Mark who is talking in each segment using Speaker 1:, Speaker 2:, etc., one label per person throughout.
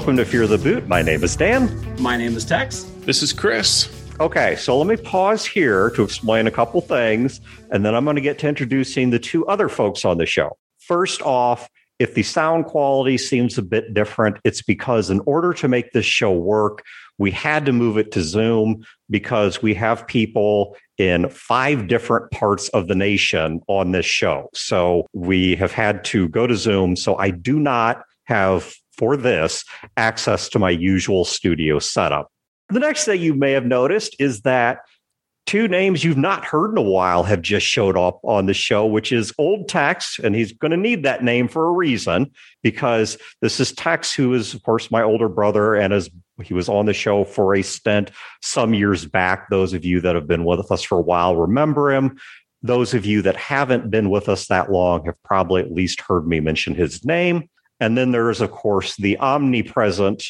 Speaker 1: Welcome to Fear the Boot. My name is Dan.
Speaker 2: My name is Tex.
Speaker 3: This is Chris.
Speaker 1: Okay, so let me pause here to explain a couple things, and then I'm going to get to introducing the two other folks on the show. First off, if the sound quality seems a bit different, it's because in order to make this show work, we had to move it to Zoom because we have people in five different parts of the nation on this show. So we have had to go to Zoom. So I do not have for this access to my usual studio setup. The next thing you may have noticed is that two names you've not heard in a while have just showed up on the show, which is Old Tex, and he's going to need that name for a reason because this is Tex, who is, of course, my older brother, and is he was on the show for a stint some years back. Those of you that have been with us for a while remember him. Those of you that haven't been with us that long have probably at least heard me mention his name. And then there is, of course, the omnipresent,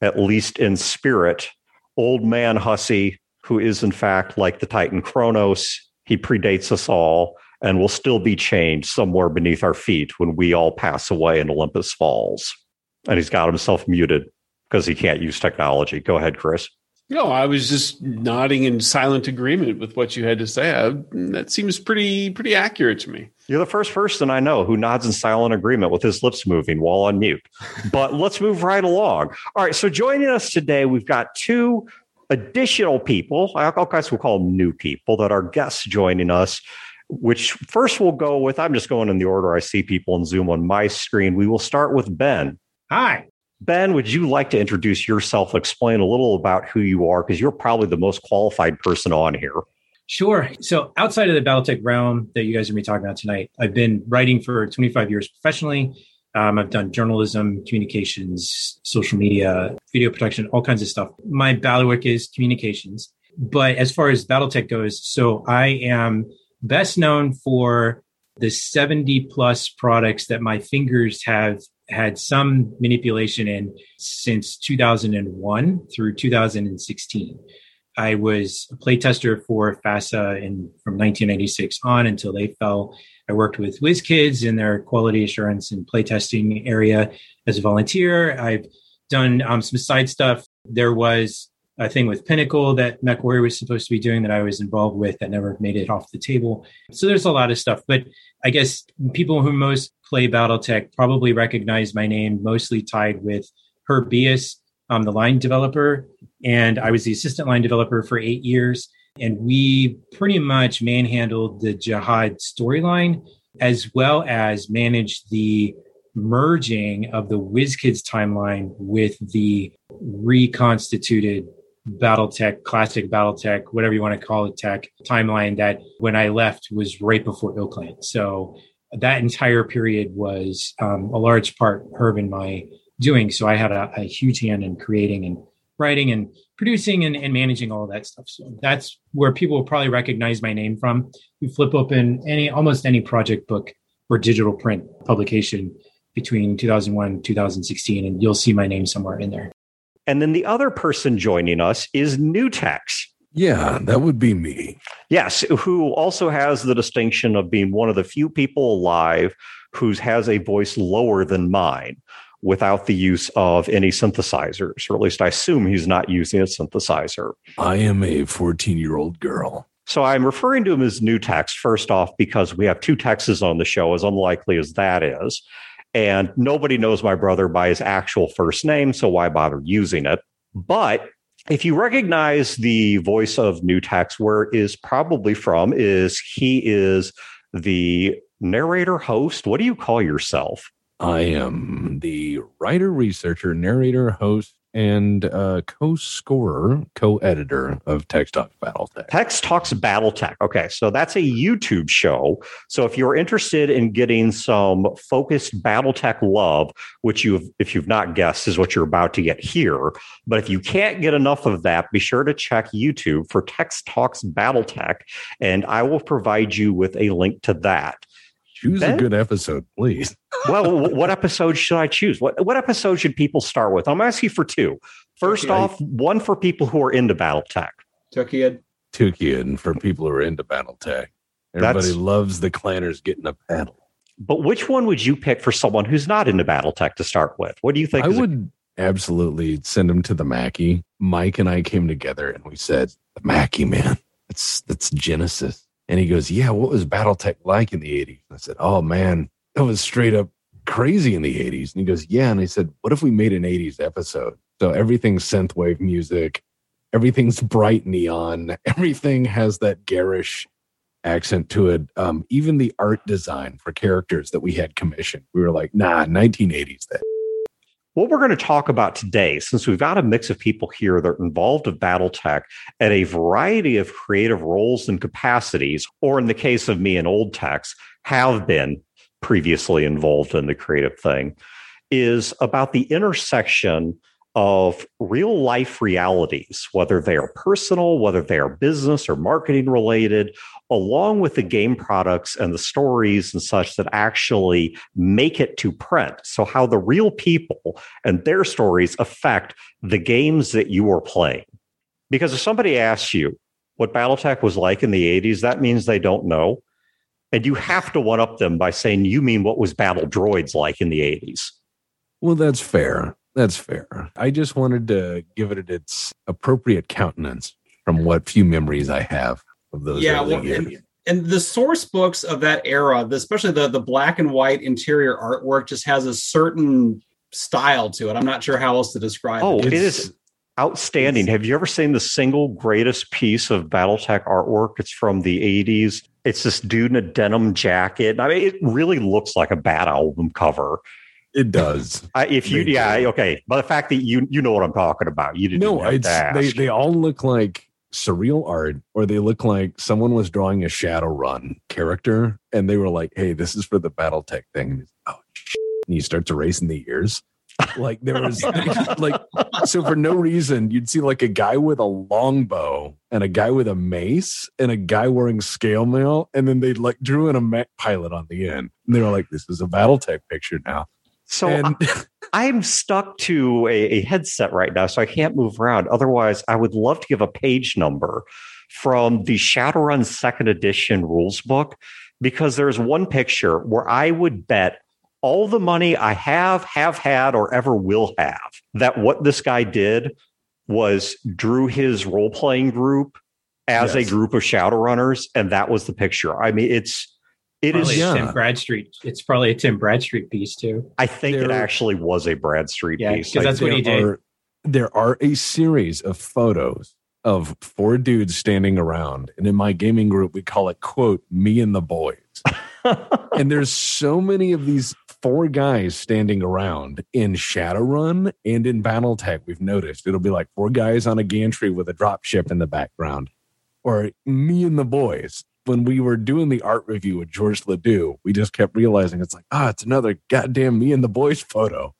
Speaker 1: at least in spirit, old man Hussey, who is in fact like the Titan Kronos. He predates us all and will still be changed somewhere beneath our feet when we all pass away and Olympus Falls. And he's got himself muted because he can't use technology. Go ahead, Chris.
Speaker 3: No, I was just nodding in silent agreement with what you had to say. I, that seems pretty pretty accurate to me.
Speaker 1: You're the first person I know who nods in silent agreement with his lips moving while on mute. But let's move right along. All right, so joining us today, we've got two additional people. I guess we'll call them new people that are guests joining us. Which first we'll go with. I'm just going in the order I see people in Zoom on my screen. We will start with Ben.
Speaker 4: Hi.
Speaker 1: Ben, would you like to introduce yourself, explain a little about who you are? Because you're probably the most qualified person on here.
Speaker 4: Sure. So, outside of the Battletech realm that you guys are going to be talking about tonight, I've been writing for 25 years professionally. Um, I've done journalism, communications, social media, video production, all kinds of stuff. My bailiwick is communications. But as far as Battletech goes, so I am best known for the 70 plus products that my fingers have had some manipulation in since 2001 through 2016. I was a playtester for FASA in, from 1996 on until they fell. I worked with WizKids in their quality assurance and playtesting area as a volunteer. I've done um, some side stuff. There was a thing with Pinnacle that MechWarrior was supposed to be doing that I was involved with that never made it off the table. So there's a lot of stuff. But I guess people who most play Battletech probably recognize my name, mostly tied with Herb Beas, um, the line developer. And I was the assistant line developer for eight years. And we pretty much manhandled the Jihad storyline as well as managed the merging of the WizKids timeline with the reconstituted Battletech, classic Battletech, whatever you want to call it, tech timeline that when I left was right before Oakland. So that entire period was um, a large part Herb and my doing. So I had a, a huge hand in creating and writing and producing and, and, managing all of that stuff. So that's where people will probably recognize my name from. You flip open any almost any project book or digital print publication between 2001 and 2016 and you'll see my name somewhere in there.
Speaker 1: And then the other person joining us is Newtex.
Speaker 5: Yeah, that would be me.
Speaker 1: Yes, who also has the distinction of being one of the few people alive who has a voice lower than mine without the use of any synthesizers, or at least I assume he's not using a synthesizer.
Speaker 5: I am a 14 year old girl.
Speaker 1: So I'm referring to him as new Tex first off because we have two texts on the show, as unlikely as that is. And nobody knows my brother by his actual first name, so why bother using it? But if you recognize the voice of New Tex, where is probably from, is he is the narrator host. What do you call yourself?
Speaker 5: I am the writer, researcher, narrator, host, and uh, co-scorer, co-editor of Tex Talks BattleTech.
Speaker 1: Tex Talks BattleTech. Okay, so that's a YouTube show. So if you're interested in getting some focused BattleTech love, which you, if you've not guessed, is what you're about to get here, but if you can't get enough of that, be sure to check YouTube for Tex Talks BattleTech, and I will provide you with a link to that.
Speaker 5: Choose ben? a good episode, please.
Speaker 1: well, what episode should I choose? What what episode should people start with? I'm asking for two. First off, one for people who are into BattleTech.
Speaker 2: Tukayyid.
Speaker 5: Tukayyid for people who are into BattleTech. Everybody That's, loves the clanners getting a paddle.
Speaker 1: But which one would you pick for someone who's not into BattleTech to start with? What do you think?
Speaker 5: I would absolutely send him to the Mackie. Mike and I came together and we said, the Mackie, man, that's, that's Genesis. And he goes, yeah, what was Battletech like in the 80s? I said, oh man, that was straight up crazy in the 80s. And he goes, yeah. And I said, what if we made an 80s episode? So everything's synthwave music, everything's bright neon, everything has that garish accent to it. Um, even the art design for characters that we had commissioned, we were like, nah, 1980s that.
Speaker 1: What we're going to talk about today, since we've got a mix of people here that are involved with Battletech at a variety of creative roles and capacities, or in the case of me and Old Tex, have been previously involved in the creative thing, is about the intersection of real life realities, whether they are personal, whether they are business or marketing related, along with the game products and the stories and such that actually make it to print. So, how the real people and their stories affect the games that you are playing. Because if somebody asks you what Battletech was like in the 80s, that means they don't know. And you have to one up them by saying, you mean what was Battle Droids like in the 80s?
Speaker 5: Well, that's fair. That's fair. I just wanted to give it its appropriate countenance from what few memories I have of those.
Speaker 2: Yeah, well, and, and, the source books of that era, especially the the black and white interior artwork, just has a certain style to it. I'm not sure how else to describe
Speaker 1: oh,
Speaker 2: it.
Speaker 1: Oh, it is outstanding. Have you ever seen the single greatest piece of BattleTech artwork? It's from the 80s. It's this dude in a denim jacket. I mean, it really looks like a Bat album cover.
Speaker 5: It does.
Speaker 1: Uh, if you, yeah, okay. But the fact that you you know what I'm talking about, you didn't.
Speaker 5: No, it's they they all look like surreal art, or they look like someone was drawing a Shadowrun character, and they were like, "Hey, this is for the BattleTech thing." And oh, shit. and he starts erasing the ears. Like there was like so for no reason you'd see like a guy with a longbow and a guy with a mace and a guy wearing scale mail, and then they like drew in a mech pilot on the end. And they were like, "This is a BattleTech picture now."
Speaker 1: So and- I, am stuck to a, a headset right now, so I can't move around. Otherwise, I would love to give a page number from the Shadowrun second edition rules book because there's one picture where I would bet all the money I have, have had, or ever will have that what this guy did was drew his role playing group as yes. a group of Shadowrunners, and that was the picture. I mean, it's it
Speaker 4: probably is yeah. Tim Bradstreet. It's probably a Tim Bradstreet piece too.
Speaker 1: I think there, it actually was a Bradstreet
Speaker 4: yeah,
Speaker 1: piece.
Speaker 4: Because that's what he did.
Speaker 5: Are, there are a series of photos of four dudes standing around, and in my gaming group, we call it "quote me and the boys." and there's so many of these four guys standing around in Shadowrun and in BattleTech. We've noticed it'll be like four guys on a gantry with a dropship in the background, or me and the boys when we were doing the art review with George Ledoux, we just kept realizing it's like, ah, it's another goddamn me and the boys photo.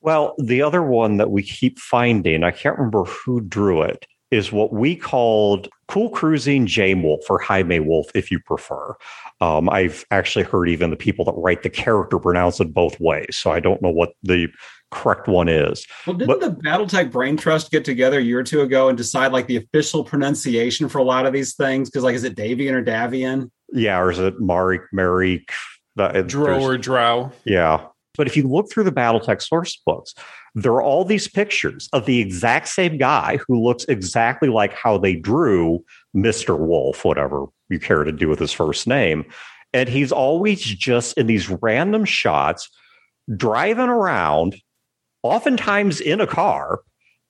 Speaker 1: Well, the other one that we keep finding, I can't remember who drew it, is what we called Cool Cruising Jaime Wolf or Jaime Wolf, if you prefer. Um, I've actually heard even the people that write the character pronounce it both ways. So I don't know what the correct one is.
Speaker 2: Well, didn't but, the BattleTech Brain Trust get together a year or two ago and decide like the official pronunciation for a lot of these things? Because like, is it Davion or Davion?
Speaker 1: Yeah, or is it Marik, Marik?
Speaker 3: Uh, drow or Drow?
Speaker 1: Yeah. But if you look through the BattleTech source books, there are all these pictures of the exact same guy who looks exactly like how they drew Mr. Wolf, whatever you care to do with his first name. And he's always just in these random shots driving around oftentimes in a car,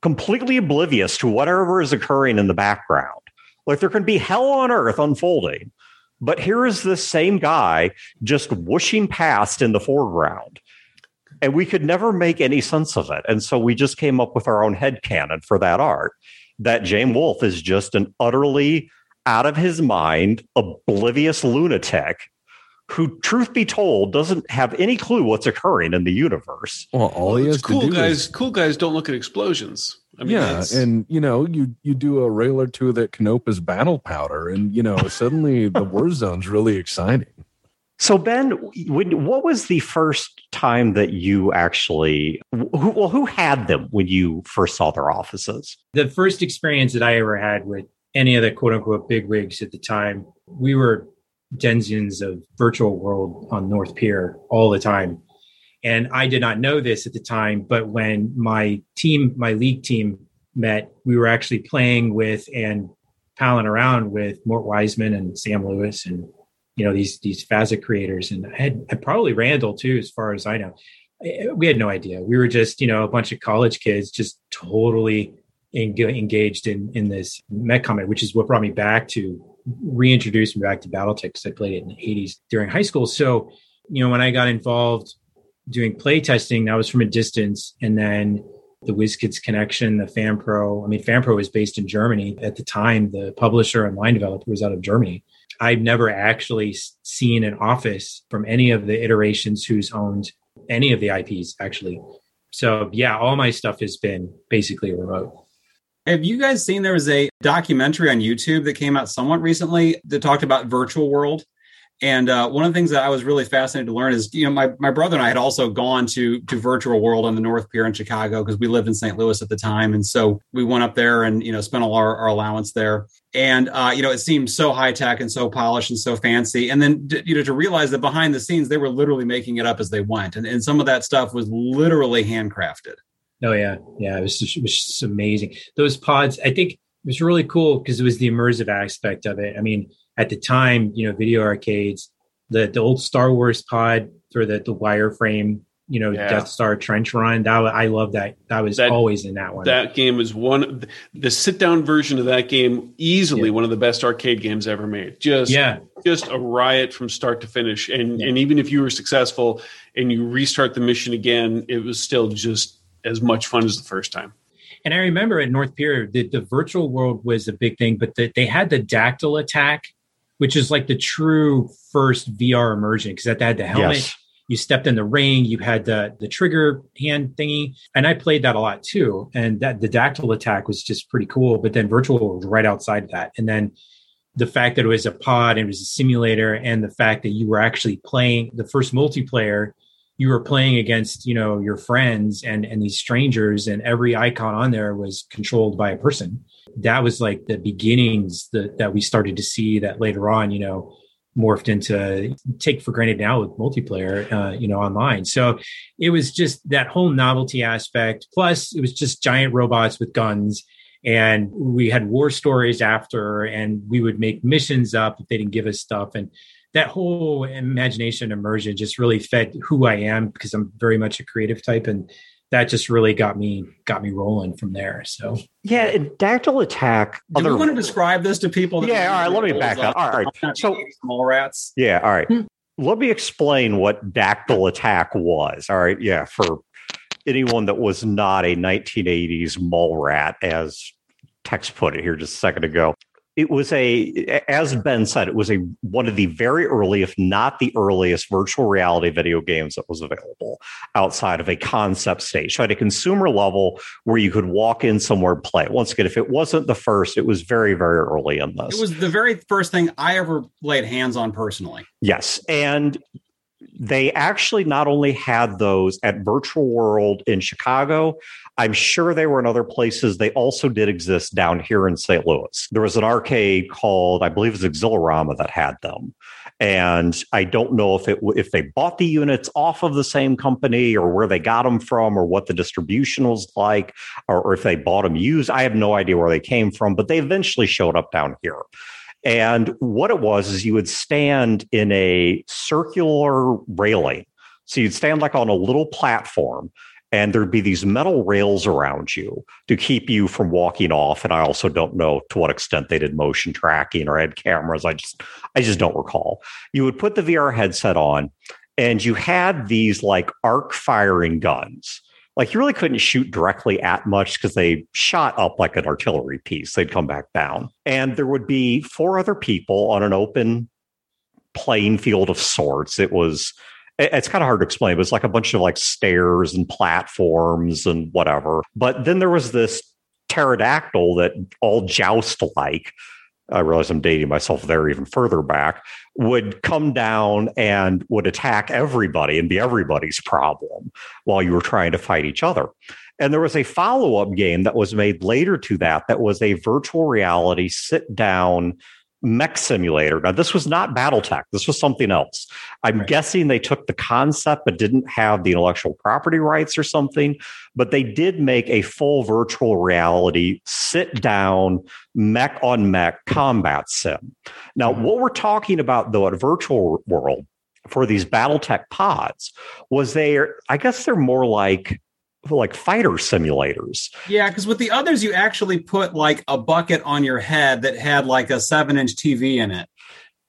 Speaker 1: completely oblivious to whatever is occurring in the background. Like there can be hell on earth unfolding, but here is this same guy just whooshing past in the foreground. And we could never make any sense of it. And so we just came up with our own head canon for that art that James Wolf is just an utterly out of his mind, oblivious lunatic who, truth be told, doesn't have any clue what's occurring in the universe.
Speaker 5: Well, all he has
Speaker 3: cool
Speaker 5: to do
Speaker 3: guys.
Speaker 5: Is,
Speaker 3: cool guys don't look at explosions.
Speaker 5: I mean, yeah, and you know, you you do a rail or two that Canopus battle powder, and you know, suddenly the war zone's really exciting.
Speaker 1: So Ben, when, what was the first time that you actually who, well who had them when you first saw their offices?
Speaker 4: The first experience that I ever had with any of the quote unquote big wigs at the time, we were denizens of virtual world on North Pier all the time. And I did not know this at the time, but when my team, my league team met, we were actually playing with and palling around with Mort Weisman and Sam Lewis and you know these these FASA creators and I had, probably Randall too, as far as I know. Eh, eh, we had no idea. We were just you know a bunch of college kids just totally engaged in in this mech combat, which is what brought me back to reintroduce me back to BattleTech because I played it in the 80s during high school. So, you know, when I got involved doing play testing, that was from a distance. And then the WizKids connection, the FanPro. I mean, FanPro was based in Germany at the time. The publisher and line developer was out of Germany. I've never actually seen an office from any of the iterations who's owned any of the IPs, actually. So, yeah, all my stuff has been basically remote.
Speaker 2: Have you guys seen there was a documentary on YouTube that came out somewhat recently that talked about virtual world? And uh, one of the things that I was really fascinated to learn is, you know, my, my brother and I had also gone to to Virtual World on the North Pier in Chicago because we lived in St. Louis at the time, and so we went up there and you know spent all our, our allowance there. And uh, you know, it seemed so high tech and so polished and so fancy. And then you know to realize that behind the scenes they were literally making it up as they went, and, and some of that stuff was literally handcrafted.
Speaker 4: Oh yeah, yeah, it was just, it was just amazing. Those pods, I think, it was really cool because it was the immersive aspect of it. I mean, at the time, you know, video arcades, the the old Star Wars pod for the the wireframe, you know, yeah. Death Star trench run. That I love that. That was that, always in that one.
Speaker 3: That game was one the sit down version of that game, easily yeah. one of the best arcade games ever made. Just yeah, just a riot from start to finish. And yeah. and even if you were successful and you restart the mission again, it was still just as much fun as the first time.
Speaker 4: And I remember at North Pier, the, the virtual world was a big thing, but the, they had the dactyl attack, which is like the true first VR immersion because that had the helmet. Yes. You stepped in the ring, you had the the trigger hand thingy, and I played that a lot too. And that the dactyl attack was just pretty cool. But then virtual was right outside of that, and then the fact that it was a pod and it was a simulator, and the fact that you were actually playing the first multiplayer you were playing against you know your friends and and these strangers and every icon on there was controlled by a person. That was like the beginnings that, that we started to see that later on you know morphed into take for granted now with multiplayer uh, you know online. So it was just that whole novelty aspect. Plus it was just giant robots with guns and we had war stories after and we would make missions up if they didn't give us stuff and that whole imagination immersion just really fed who I am because I'm very much a creative type and that just really got me got me rolling from there. So
Speaker 1: yeah, dactyl attack.
Speaker 2: Do other... we want to describe this to people?
Speaker 1: yeah, all right. Let me back up. All right,
Speaker 2: so small rats.
Speaker 1: Yeah, all right. Hmm. Let me explain what dactyl attack was. All right, yeah, for anyone that was not a 1980s mole rat, as Tex put it here just a second ago it was a as ben said it was a one of the very early if not the earliest virtual reality video games that was available outside of a concept stage. So at a consumer level where you could walk in somewhere and play. Once again if it wasn't the first it was very very early in this.
Speaker 2: It was the very first thing i ever laid hands on personally.
Speaker 1: Yes. And they actually not only had those at Virtual World in Chicago, I'm sure they were in other places. They also did exist down here in St. Louis. There was an arcade called, I believe it was Exhilarama that had them. And I don't know if it if they bought the units off of the same company or where they got them from or what the distribution was like or, or if they bought them used. I have no idea where they came from, but they eventually showed up down here. And what it was is you would stand in a circular railing. So you'd stand like on a little platform and there'd be these metal rails around you to keep you from walking off and i also don't know to what extent they did motion tracking or had cameras i just i just don't recall. You would put the vr headset on and you had these like arc firing guns. Like you really couldn't shoot directly at much because they shot up like an artillery piece. They'd come back down. And there would be four other people on an open playing field of sorts. It was it's kind of hard to explain, but it's like a bunch of like stairs and platforms and whatever. But then there was this pterodactyl that all joust like. I realize I'm dating myself there even further back, would come down and would attack everybody and be everybody's problem while you were trying to fight each other. And there was a follow up game that was made later to that, that was a virtual reality sit down mech simulator. Now, this was not Battletech. This was something else. I'm right. guessing they took the concept but didn't have the intellectual property rights or something. But they did make a full virtual reality sit down mech on mech combat sim. Now, mm-hmm. what we're talking about though at virtual world for these Battletech pods was they, I guess they're more like like fighter simulators.
Speaker 2: Yeah, because with the others, you actually put like a bucket on your head that had like a seven inch TV in it.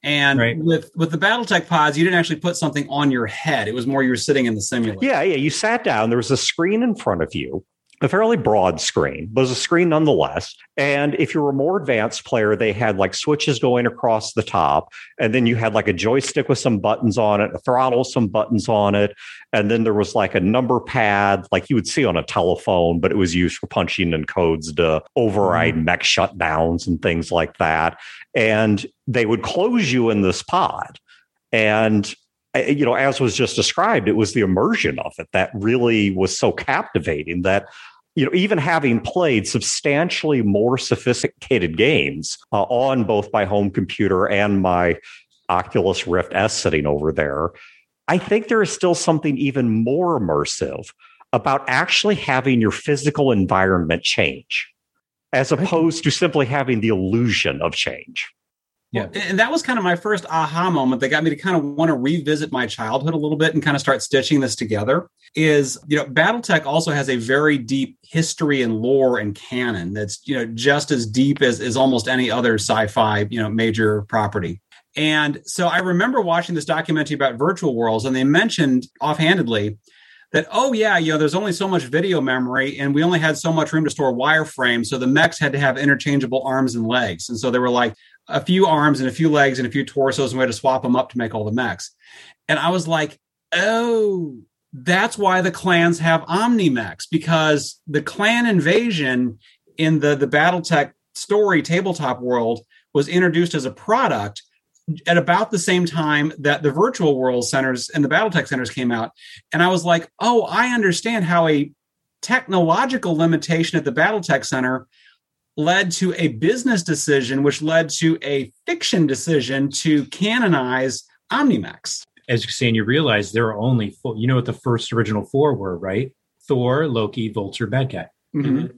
Speaker 2: And right. with with the BattleTech pods, you didn't actually put something on your head. It was more you were sitting in the simulator.
Speaker 1: Yeah, yeah. You sat down. There was a screen in front of you, a fairly broad screen, but it was a screen nonetheless. And if you were a more advanced player, they had like switches going across the top. And then you had like a joystick with some buttons on it, a throttle, some buttons on it. And then there was like a number pad, like you would see on a telephone, but it was used for punching in codes to override mm. mech shutdowns and things like that. And they would close you in this pod. And eh, you know, as was just described, it was the immersion of it that really was so captivating that you know, even having played substantially more sophisticated games uh, on both my home computer and my Oculus Rift S sitting over there, I think there is still something even more immersive about actually having your physical environment change as opposed to simply having the illusion of change.
Speaker 2: Yeah. And that was kind of my first aha moment that got me to kind of want to revisit my childhood a little bit and kind of start stitching this together. Is, you know, Battletech also has a very deep history and lore and canon that's, you know, just as deep as, as almost any other sci fi, you know, major property. And so I remember watching this documentary about virtual worlds, and they mentioned offhandedly that oh yeah you know there's only so much video memory and we only had so much room to store wireframes so the mechs had to have interchangeable arms and legs and so they were like a few arms and a few legs and a few torsos, and we had to swap them up to make all the mechs. And I was like, oh, that's why the clans have Omni-Mechs because the clan invasion in the the BattleTech story tabletop world was introduced as a product at about the same time that the virtual world centers and the BattleTech centers came out. And I was like, oh, I understand how a technological limitation at the BattleTech Center led to a business decision, which led to a fiction decision to canonize Omni-Mechs.
Speaker 4: As you're saying, you realize there are only four, you know what the first original four were, right? Thor, Loki, Vulture, Mad Cat. Mm-hmm.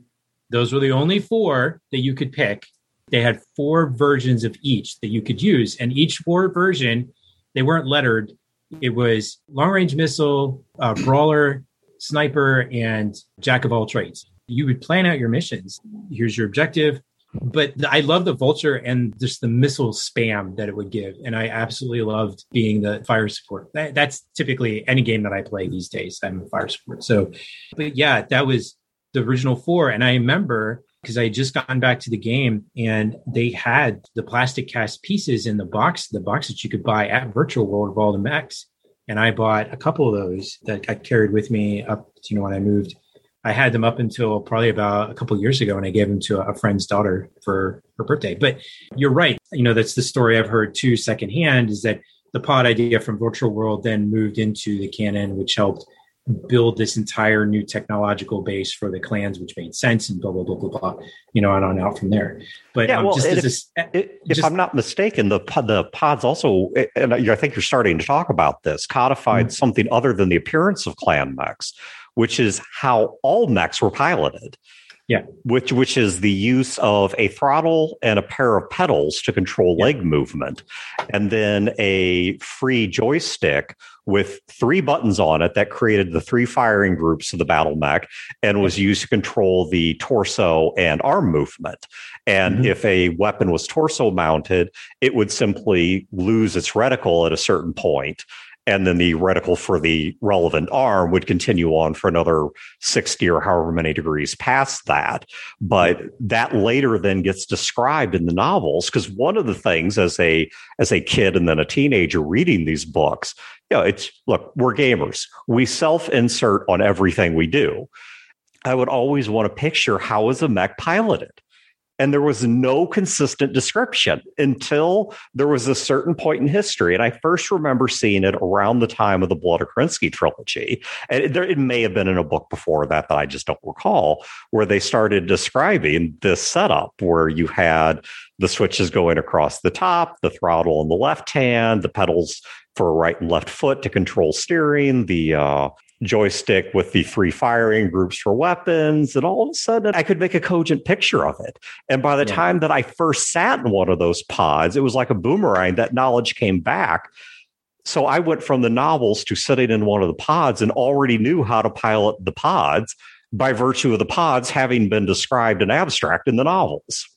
Speaker 4: Those were the only four that you could pick. They had four versions of each that you could use, and each four version, they weren't lettered. It was long range missile, uh, brawler, sniper, and jack of all trades you would plan out your missions. Here's your objective. But I love the vulture and just the missile spam that it would give. And I absolutely loved being the fire support. That, that's typically any game that I play these days. I'm a fire support. So, but yeah, that was the original four. And I remember because I had just gotten back to the game and they had the plastic cast pieces in the box, the box that you could buy at Virtual World of all the mechs. And I bought a couple of those that I carried with me up, to, you know, when I moved I had them up until probably about a couple years ago, and I gave them to a friend's daughter for her birthday. But you're right. You know, that's the story I've heard too secondhand is that the pod idea from Virtual World then moved into the canon, which helped build this entire new technological base for the clans, which made sense and blah blah blah blah blah. You know, on on out from there. But yeah, um, well,
Speaker 1: if, if, just, I'm not mistaken, the the pods also, and I think you're starting to talk about this, codified mm-hmm. something other than the appearance of clan mechs which is how all mechs were piloted.
Speaker 4: Yeah.
Speaker 1: Which which is the use of a throttle and a pair of pedals to control yeah. leg movement. And then a free joystick with three buttons on it that created the three firing groups of the battle mech and was used to control the torso and arm movement. And mm-hmm. if a weapon was torso mounted, it would simply lose its reticle at a certain point and then the reticle for the relevant arm would continue on for another 60 or however many degrees past that. But that later then gets described in the novels because one of the things as a as a kid and then a teenager reading these books you know it's look we're gamers. We self insert on everything we do. I would always want to picture how is a mech piloted and there was no consistent description until there was a certain point in history. And I first remember seeing it around the time of the Blood of Kerensky trilogy. And it, there, it may have been in a book before that that I just don't recall, where they started describing this setup where you had the switches going across the top, the throttle on the left hand, the pedals for right and left foot to control steering, the uh, joystick with the three firing groups for weapons. And all of a sudden, I could make a cogent picture of it. And by the yeah. time that I first sat in one of those pods, it was like a boomerang. That knowledge came back. So I went from the novels to sitting in one of the pods and already knew how to pilot the pods by virtue of the pods having been described in abstract in the novels.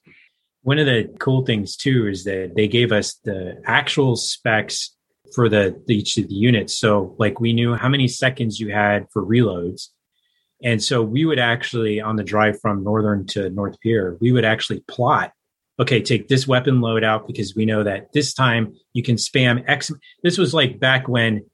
Speaker 4: One of the cool things too is that they gave us the actual specs for the, the each of the units. So like we knew how many seconds you had for reloads. And so we would actually on the drive from northern to North Pier, we would actually plot okay, take this weapon load out because we know that this time you can spam X. This was like back when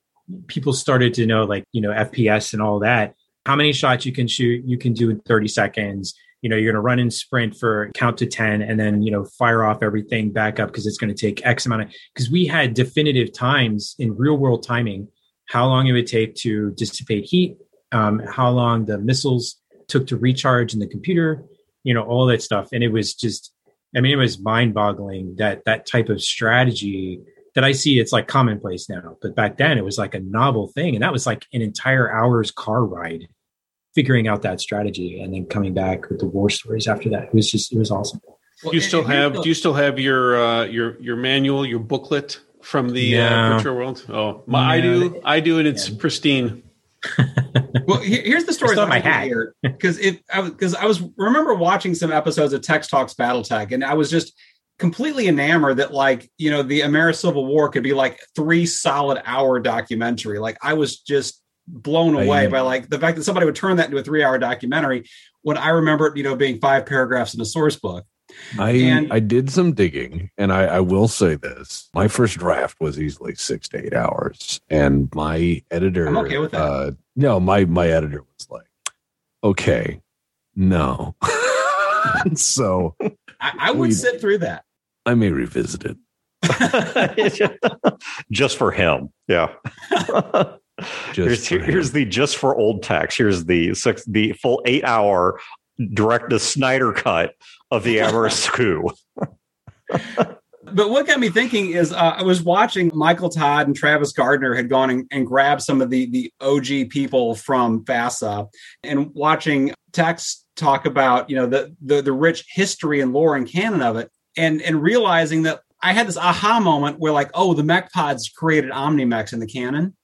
Speaker 4: people started to know like, you know, FPS and all that. How many shots you can shoot, you can do in 30 seconds you know you're going to run in sprint for count to 10 and then you know fire off everything back up because it's going to take x amount of because we had definitive times in real world timing how long it would take to dissipate heat um, how long the missiles took to recharge in the computer you know all that stuff. And it was just i mean it was mind boggling that that type of strategy that i see it's like commonplace now but back then it was like a novel thing and that was like an entire hour's car ride figuring out that strategy and then coming back with the war stories after that. It was just it was awesome.
Speaker 3: do you still have do you still have your uh, your your manual, your booklet from the uh, no. uh, virtual world? Oh, my, I do. I do, and it's yeah. pristine.
Speaker 2: well, here's the story.
Speaker 4: my hat here
Speaker 2: because it because I, I was remember watching some episodes of Tex Talks BattleTech, and I was just completely enamored that like you know the American Civil War could be like three solid hour documentary. Like I was just blown away by like the fact that somebody would turn that into a three hour documentary when I remember it, you know, being five paragraphs in a source book.
Speaker 5: I and, I did some digging, and I, I, will say this: my first draft was easily six to eight hours, and my editor.
Speaker 2: I'm okay with that. Uh,
Speaker 5: no, my my editor was like, "Okay, no." so
Speaker 2: I, I would sit through that.
Speaker 5: I may revisit
Speaker 1: it. Just for him, yeah. here's, here's the just for old Tex. Here's the six, the full eight hour direct the Snyder cut of the Amaris coup.
Speaker 2: but what got me thinking is uh, I was watching Michael Todd and Travis Gardner had gone and, and, grabbed some of the the OG people from FASA and watching Tex talk about you know the, the the rich history and lore and canon of it and and realizing that I had this aha moment where like oh the mech pods created Omni-Mechs in the canon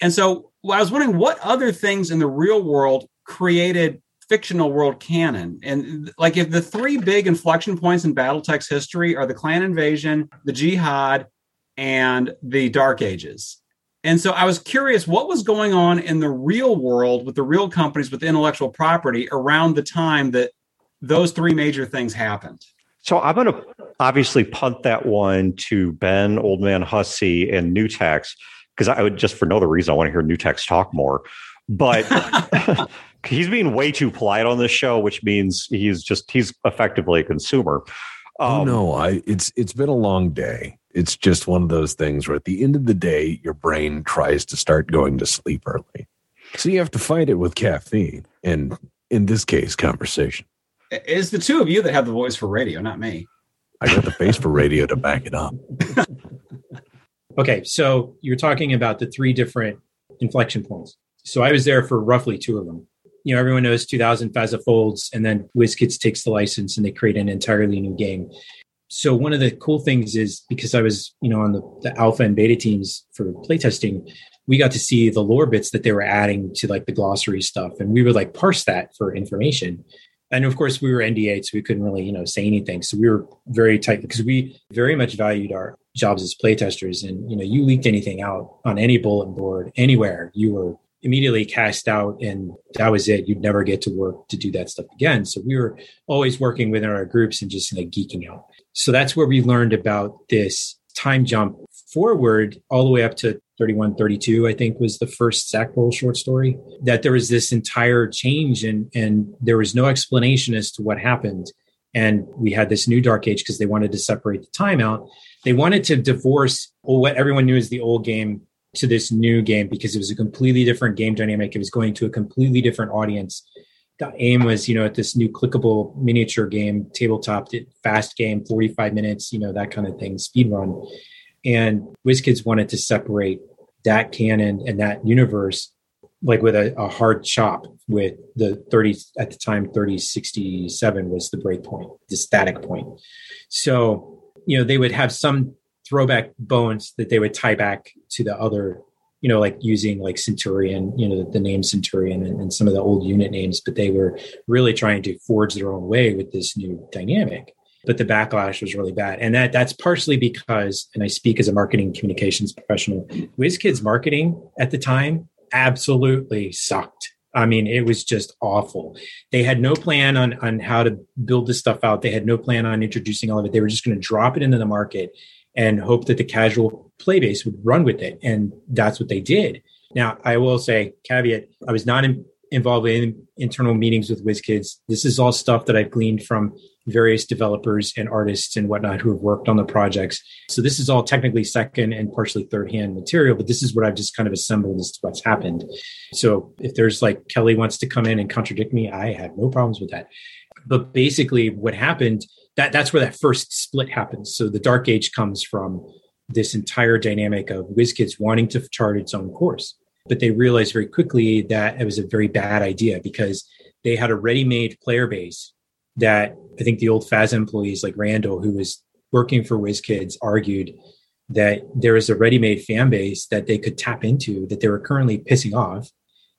Speaker 2: and so well, I was wondering what other things in the real world created fictional world canon. And like if the three big inflection points in Battletech's history are the clan invasion, the jihad, and the dark ages. And so I was curious what was going on in the real world with the real companies with intellectual property around the time that those three major things happened.
Speaker 1: So I'm going to obviously punt that one to Ben, Old Man Hussey, and Newtex because I would just for no other reason I want to hear New Newtex talk more. But he's being way too polite on this show, which means he's just he's effectively a consumer.
Speaker 5: Oh, um, oh no, I it's it's been a long day. It's just one of those things where at the end of the day, your brain tries to start going to sleep early. So you have to fight it with caffeine, and in this case, conversation.
Speaker 2: It's the two of you that have the voice for radio, not me.
Speaker 5: I got the face for radio to back it up.
Speaker 4: Okay, so you're talking about the three different inflection points. So I was there for roughly two of them. You know, everyone knows 2000 FASA folds, and then WizKids takes the license and they create an entirely new game. So one of the cool things is because I was, you know, on the, the alpha and beta teams for playtesting, we got to see the lore bits that they were adding to like the glossary stuff, and we would like parse that for information and of course we were NDA, so we couldn't really you know say anything. So we were very tight because we very much valued our jobs as playtesters. And you know, you leaked anything out on any bulletin board anywhere, you were immediately cast out, and that was it. You'd never get to work to do that stuff again. So we were always working within our groups and just like geeking out. So that's where we learned about this time jump forward all the way up to 31 32 i think was the first Stackpole short story that there was this entire change and and there was no explanation as to what happened And we had this new Dark Age because they wanted to separate the time out. They wanted to divorce what everyone knew as the old game to this new game because it was a completely different game dynamic. It was going to a completely different audience. The aim was, you know, at this new clickable miniature game, tabletop, fast game, 45 minutes, you know, that kind of thing, speed run. And WizKids wanted to separate that canon and that universe like with a, a, hard chop with the 30 at the time 3067 was the break point the static point. So you know they would have some throwback bones that they would tie back to the other you know like using like centurion you know the, the name centurion and, and some of the old unit names but they were really trying to forge their own way with this new dynamic but the backlash was really bad. And that that's partially because, and I speak as a marketing communications professional, WizKids marketing at the time absolutely sucked. I mean, it was just awful. They had no plan on on how to build this stuff out. They had no plan on introducing all of it. They were just going to drop it into the market and hope that the casual play base would run with it. And that's what they did. Now, I will say, caveat, I was not in, involved in internal meetings with WizKids. This is all stuff that I've gleaned from various developers and artists and whatnot who have worked on the projects. So this is all technically second and partially third hand material, but this is what I've just kind of assembled as to what's happened. So if there's like Kelly wants to come in and contradict me, I have no problems with that. But basically what happened, that that's where that first split happens. So the dark age comes from this entire dynamic of WizKids wanting to chart its own course. But they realized very quickly that it was a very bad idea because they had a ready-made player base that I think the old FASA employees like Randall, who was working for WizKids, argued that there is a ready-made fan base that they could tap into that they were currently pissing off.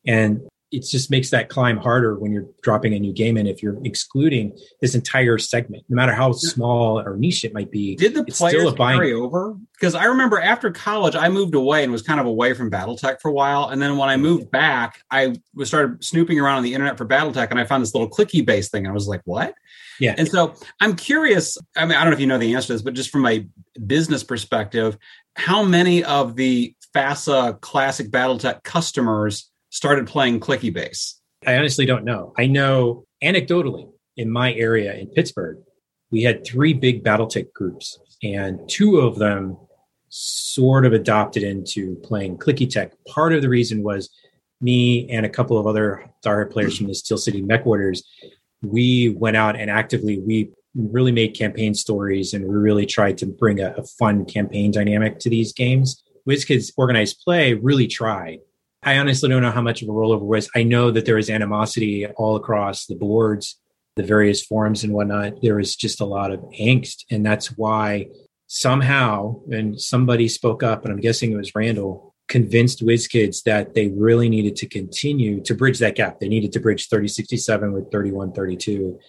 Speaker 4: And it just makes that climb harder when you're dropping a new game in if you're excluding this entire segment, no matter how small or niche it might be.
Speaker 2: Did the players still carry over? Because I remember after college, I moved away and was kind of away from BattleTech for a while, and then when I moved back, I was started snooping around on the internet for BattleTech, and I found this little clicky base thing. I was like, "What?"
Speaker 4: Yeah.
Speaker 2: And so I'm curious. I mean, I don't know if you know the answer to this, but just from my business perspective, how many of the FASA classic BattleTech customers started playing clicky base?
Speaker 4: I honestly don't know. I know anecdotally in my area in Pittsburgh, we had three big Battletech groups, and two of them sort of adopted into playing clicky tech. Part of the reason was me and a couple of other diehard players from the Steel City Mech. We went out and actively we really made campaign stories and we really tried to bring a, a fun campaign dynamic to these games. WizKids organized play really tried I honestly don't know how much of a rollover was. I know that there is animosity all across the boards, the various forums and whatnot. There is just a lot of angst. And that's why somehow, and somebody spoke up, and I'm guessing it was Randall, convinced WizKids that they really needed to continue to bridge that gap. They needed to bridge 3067 with 3132.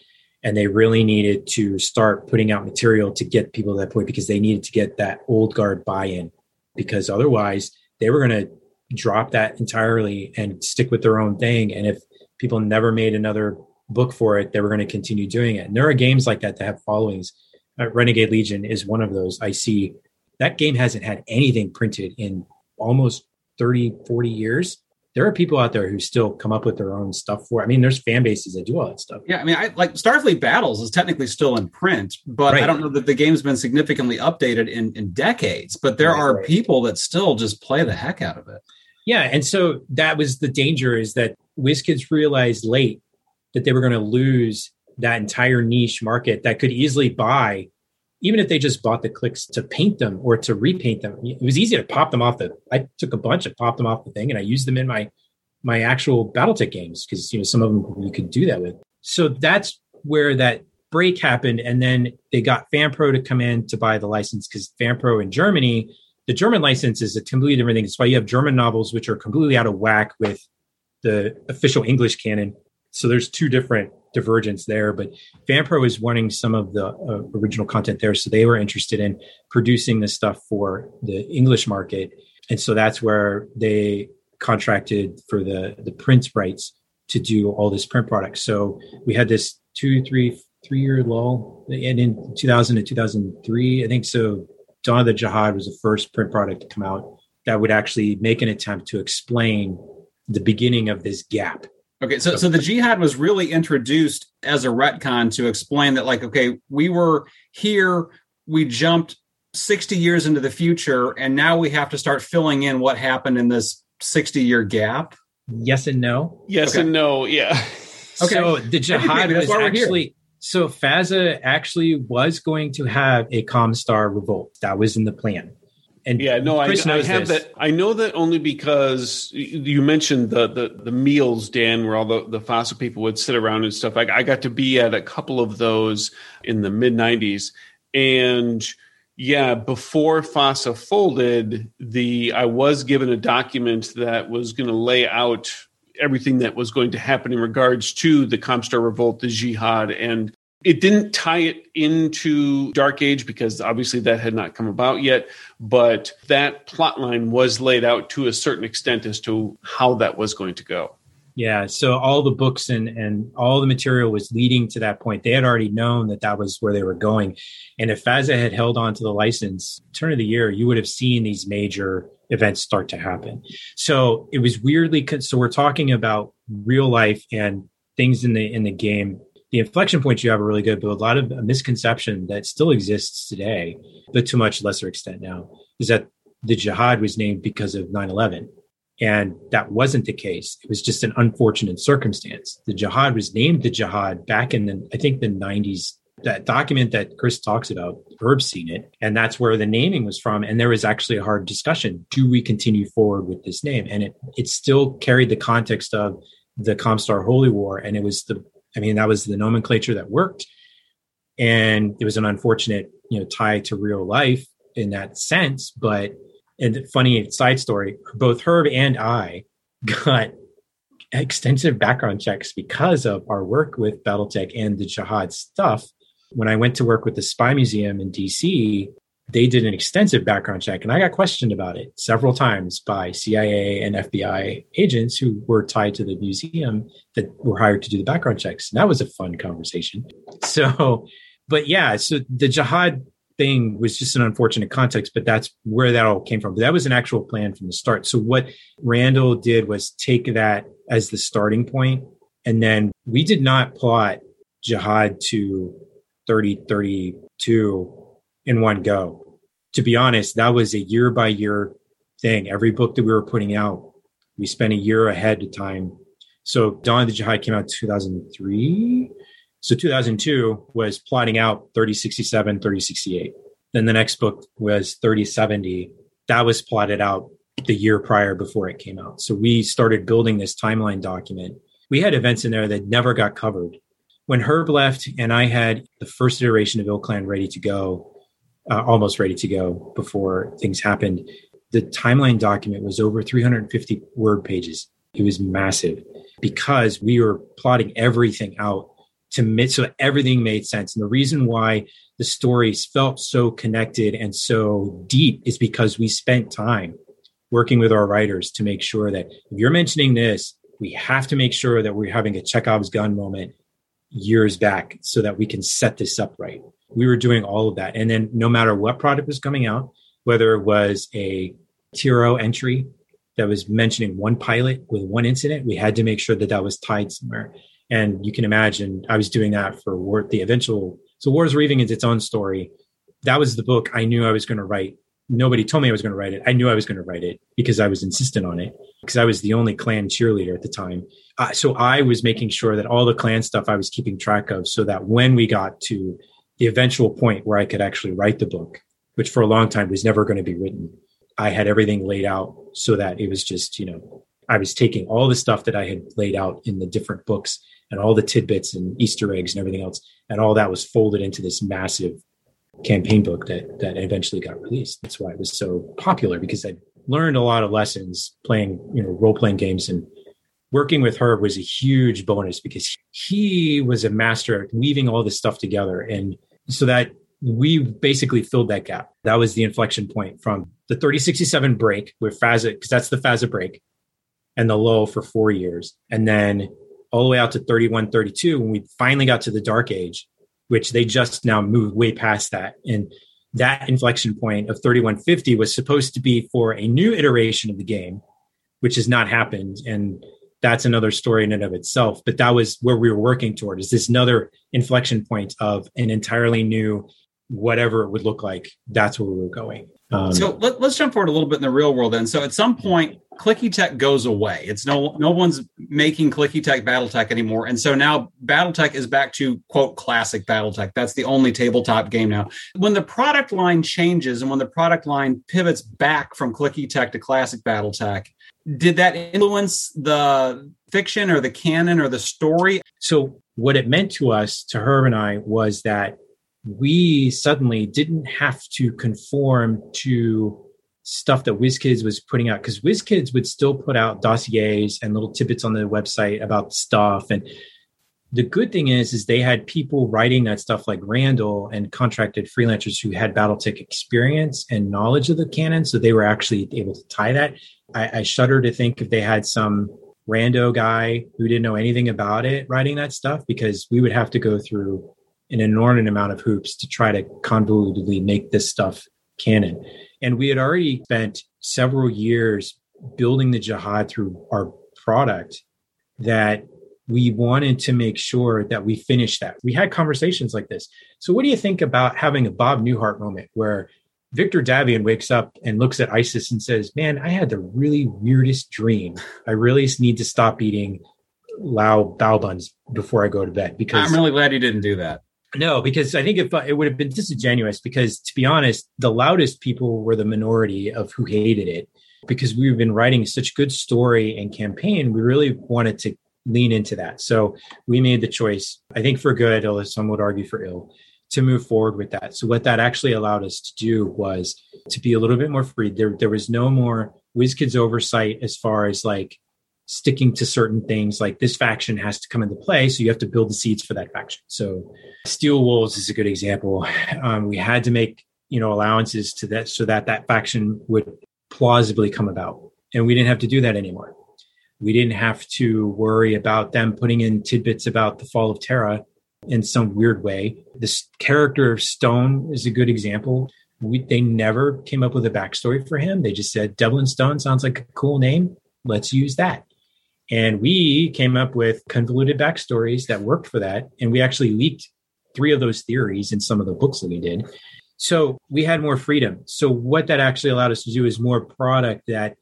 Speaker 4: And they really needed to start putting out material to get people to that point because they needed to get that old guard buy in. Because otherwise, they were going to drop that entirely and stick with their own thing. And if people never made another book for it, they were going to continue doing it. And there are games like that that have followings. Uh, Renegade Legion is one of those. I see that game hasn't had anything printed in almost 30, 40 years. There are people out there who still come up with their own stuff for. It. I mean, there's fan bases that do all that stuff.
Speaker 2: Yeah, I mean, I like Starfleet Battles is technically still in print, but right. I don't know that the game's been significantly updated in in decades. But there right, are right. people that still just play the heck out of it.
Speaker 4: Yeah, and so that was the danger is that WizKids realized late that they were going to lose that entire niche market that could easily buy, even if they just bought the clicks to paint them or to repaint them. It was easy to pop them off the. I took a bunch, and popped them off the thing, and I used them in my my actual BattleTech games because you know some of them you could do that with. So that's where that break happened, and then they got FanPro to come in to buy the license because FanPro in Germany the German license is a completely different thing. That's why you have German novels which are completely out of whack with the official English canon. So there's two different divergence there. But FanPro is wanting some of the uh, original content there, so they were interested in producing this stuff for the English market, and so that's where they contracted for the the print rights to do all this print product. So we had this two, three, three year lull, and in 2000 to 2003, I think so. Dawn of the Jihad was the first print product to come out that would actually make an attempt to explain the beginning of this gap.
Speaker 2: Okay, so so the jihad was really introduced as a retcon to explain that, like, okay, we were here, we jumped 60 years into the future, and now we have to start filling in what happened in this 60 year gap.
Speaker 4: Yes and no.
Speaker 3: Yes okay. and no. Yeah.
Speaker 4: Okay. So the jihad was actually so FASA actually was going to have a Comstar revolt. That was in the plan.
Speaker 3: And yeah, no, I, I, have this. that. I know that only because you mentioned the the, the meals, Dan, where all the the FASA people would sit around and stuff. I, I got to be at a couple of those in the mid '90s, and yeah, before FASA folded, the I was given a document that was going to lay out everything that was going to happen in regards to the Comstar revolt, the jihad, and it didn't tie it into Dark Age because obviously that had not come about yet, but that plot line was laid out to a certain extent as to how that was going to go.
Speaker 4: Yeah, so all the books and and all the material was leading to that point. They had already known that that was where they were going, and if FASA had held on to the license, turn of the year, you would have seen these major events start to happen. So it was weirdly. So we're talking about real life and things in the in the game the inflection points you have are really good, but a lot of misconception that still exists today, but to much lesser extent now, is that the jihad was named because of 9 11. And that wasn't the case. It was just an unfortunate circumstance. The jihad was named the jihad back in the, I think, the 90s. That document that Chris talks about, Herb's seen it, and that's where the naming was from. And there was actually a hard discussion: Do we continue forward with this name? And it it still carried the context of the Comstar Holy War, and it was the I mean, that was the nomenclature that worked. And it was an unfortunate, you know, tie to real life in that sense. But and funny side story, both Herb and I got extensive background checks because of our work with Battletech and the Jihad stuff. When I went to work with the Spy Museum in DC, they did an extensive background check and I got questioned about it several times by CIA and FBI agents who were tied to the museum that were hired to do the background checks. And that was a fun conversation. So, but yeah, so the jihad thing was just an unfortunate context, but that's where that all came from. But that was an actual plan from the start. So what Randall did was take that as the starting point. And then we did not plot jihad to 3032 in one go. To be honest, that was a year by year thing. Every book that we were putting out, we spent a year ahead of time. So Dawn of the Jihad came out 2003. So 2002 was plotting out 3067, 3068. Then the next book was 3070. That was plotted out the year prior before it came out. So we started building this timeline document. We had events in there that never got covered. When Herb left and I had the first iteration of ilClan ready to go, uh, almost ready to go before things happened. The timeline document was over 350 word pages. It was massive because we were plotting everything out to make so everything made sense. And the reason why the stories felt so connected and so deep is because we spent time working with our writers to make sure that if you're mentioning this, we have to make sure that we're having a Chekhov's gun moment years back so that we can set this up right we were doing all of that. And then no matter what product was coming out, whether it was a TRO entry that was mentioning one pilot with one incident, we had to make sure that that was tied somewhere. And you can imagine I was doing that for War, the eventual. So Wars Reaving is its own story. That was the book I knew I was going to write. Nobody told me I was going to write it. I knew I was going to write it because I was insistent on it because I was the only clan cheerleader at the time. Uh, so I was making sure that all the clan stuff I was keeping track of so that when we got to the eventual point where I could actually write the book, which for a long time was never going to be written. I had everything laid out so that it was just, you know, I was taking all the stuff that I had laid out in the different books and all the tidbits and Easter eggs and everything else, and all that was folded into this massive campaign book that that eventually got released. That's why it was so popular because I learned a lot of lessons playing, you know, role playing games and working with Herb was a huge bonus because he was a master at weaving all this stuff together and so that we basically filled that gap. That was the inflection point from the 3067 break with FASA, because that's the FASA break, and the low for four years. And then all the way out to 3132 when we finally got to the dark age, which they just now moved way past that. And that inflection point of 3150 was supposed to be for a new iteration of the game, which has not happened. And that's another story in and of itself. But that was where we were working toward is this another inflection point of an entirely new whatever it would look like. That's where we were going.
Speaker 2: Um, so let, us jump forward a little bit in the real world then. So at some point, clicky tech goes away. It's no no one's making clicky tech BattleTech anymore, and so now BattleTech is back to quote classic BattleTech. That's the only tabletop game now. When the product line changes and when the product line pivots back from clicky tech to classic BattleTech, did that influence the fiction or the canon or the story?
Speaker 4: So what it meant to us, to Herb and I, was that we suddenly didn't have to conform to stuff that WizKids was putting out because WizKids would still put out dossiers and little tidbits on the website about stuff. And the good thing is, is they had people writing that stuff like Randall and contracted freelancers who had BattleTech experience and knowledge of the canon, so they were actually able to tie that. I, I shudder to think if they had some rando guy who didn't know anything about it writing that stuff because we would have to go through an inordinate amount of hoops to try to convolutedly make this stuff canon. And we had already spent several years building the jihad through our product that we wanted to make sure that we finished that. We had conversations like this. So, what do you think about having a Bob Newhart moment where Victor Davion wakes up and looks at Isis and says, Man, I had the really weirdest dream. I really need to stop eating Lao bao buns before I go to bed because
Speaker 2: I'm really glad you didn't do that.
Speaker 4: No, because I think if it would have been disingenuous, because to be honest, the loudest people were the minority of who hated it. Because we've been writing such good story and campaign, we really wanted to lean into that. So we made the choice, I think for good, although some would argue for ill, to move forward with that. So what that actually allowed us to do was to be a little bit more free. There, there was no more WizKids oversight as far as like sticking to certain things like this faction has to come into play so you have to build the seeds for that faction. So steel wolves is a good example. Um, we had to make you know allowances to that so that that faction would plausibly come about. And we didn't have to do that anymore. We didn't have to worry about them putting in tidbits about the fall of terra in some weird way. This character of stone is a good example. We, they never came up with a backstory for him. They just said devlin stone sounds like a cool name. Let's use that and we came up with convoluted backstories that worked for that. And we actually leaked three of those theories in some of the books that we did. So we had more freedom. So what that actually allowed us to do is more product that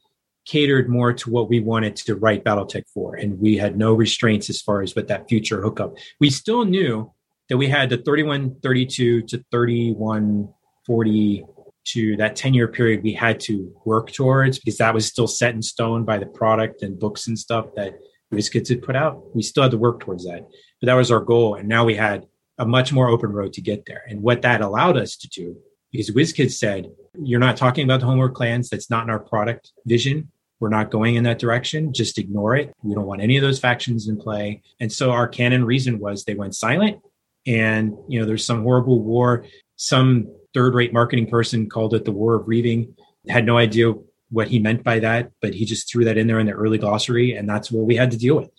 Speaker 4: catered more to what we wanted to write Battletech for. And we had no restraints as far as what that future hookup. We still knew that we had the 3132 to 3140 to that 10 year period we had to work towards because that was still set in stone by the product and books and stuff that WizKids had put out. We still had to work towards that. But that was our goal. And now we had a much more open road to get there. And what that allowed us to do, because WizKids said, you're not talking about the Homeworld Clans. That's not in our product vision. We're not going in that direction. Just ignore it. We don't want any of those factions in play. And so our canon reason was they went silent. And, you know, there's some horrible war. Some third rate marketing person called it the war of Reaving. Had no idea what he meant by that, but he just threw that in there in the early glossary, and that's what we had to deal with.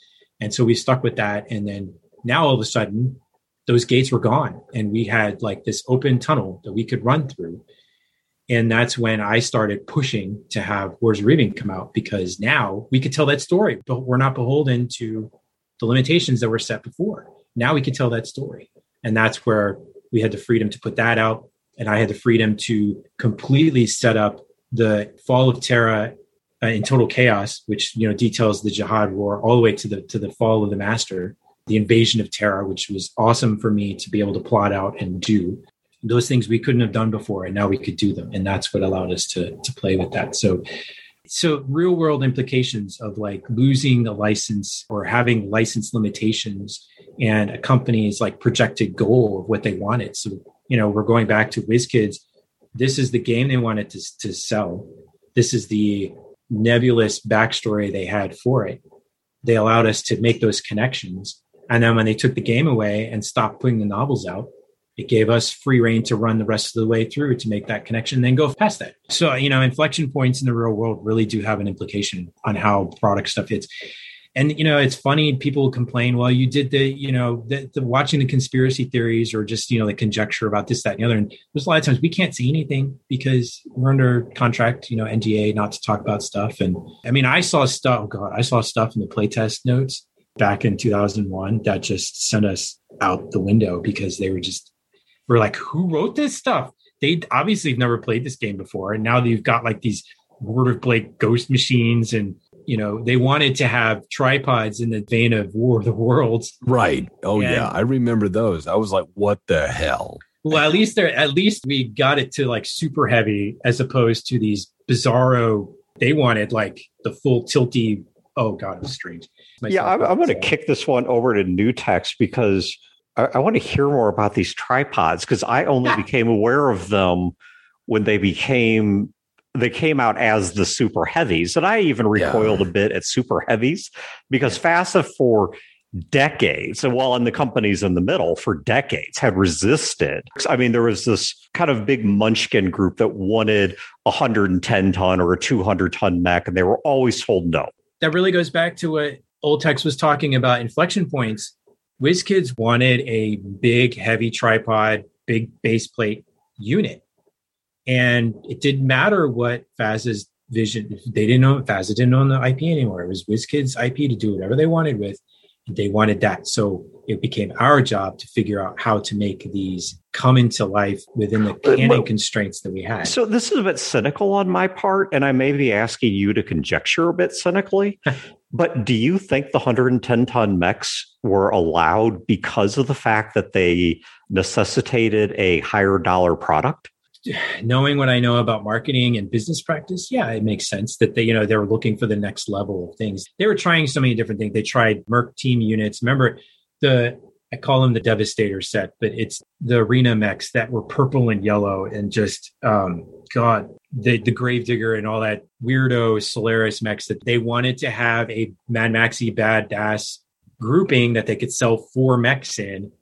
Speaker 4: And so we stuck with that. And then now all of a sudden, those gates were gone, and we had like this open tunnel that we could run through. And that's when I started pushing to have Wars of Reaving come out because now we could tell that story, but we're not beholden to the limitations that were set before. Now we could tell that story. And that's where we had the freedom to put that out and I had the freedom to completely set up the fall of Terra uh, in total chaos, which you know details the Jihad War all the way to the to the fall of the Master, the invasion of Terra, which was awesome for me to be able to plot out and do those things we couldn't have done before, and now we could do them, and that's what allowed us to to play with that. So. So, real world implications of like losing a license or having license limitations and a company's like projected goal of what they wanted. So, you know, we're going back to WizKids. This is the game they wanted to, to sell. This is the nebulous backstory they had for it. They allowed us to make those connections. And then when they took the game away and stopped putting the novels out, it gave us free reign to run the rest of the way through to make that connection then go past that. So, you know, inflection points in the real world really do have an implication on how product stuff hits. And you know it's funny people complain well you did the you know the, the, watching the conspiracy theories or just you know the conjecture about this that and the other. And there's a lot of times we can't see anything because we're under contract you know nda not to talk about stuff. And i mean i saw stuff oh god i saw stuff in the playtest notes back in 2001 that just sent us out the window because they were just we're like who wrote this stuff? They obviously have never played this game before. And now you've got like these Word of Blake ghost machines and you know they wanted to have tripods in the vein of war of the worlds.
Speaker 5: Right. Oh and, yeah. I remember those. I was like what the hell?
Speaker 4: Well at least there at least we got it to like super heavy as opposed to these bizarro they wanted like the full tilty oh god it was strange.
Speaker 1: Yeah i'm, I'm going to kick this one over to new Tex because I, I want to hear more about these tripods because i only became aware of them when they became they came out as the super heavies. And I even recoiled yeah. a bit at super heavies because FASA for decades, and while in the companies in the middle for decades had resisted. I mean, there was this kind of big munchkin group that wanted a 110 ton or a 200 ton mech, and they were always told no.
Speaker 4: That really goes back to what Old Tex was talking about inflection points. WizKids wanted a big, heavy tripod, big base plate unit. And it didn't matter what FASA's vision, they didn't know, FASA didn't own the IP anymore. It was WizKids IP to do whatever they wanted with. They wanted that. So it became our job to figure out how to make these come into life within the uh, canon well, constraints that we had.
Speaker 1: So this is a bit cynical on my part, and I may be asking you to conjecture a bit cynically. but do you think the 110 ton mechs were allowed because of the fact that they necessitated a higher dollar product?
Speaker 4: knowing what I know about marketing and business practice, yeah, it makes sense that they, you know, they were looking for the next level of things. They were trying so many different things. They tried Merc team units. Remember the I call them the Devastator set, but it's the arena mechs that were purple and yellow and just um God, the the Gravedigger and all that weirdo Solaris mechs that they wanted to have a Mad Maxi badass grouping that they could sell four mechs in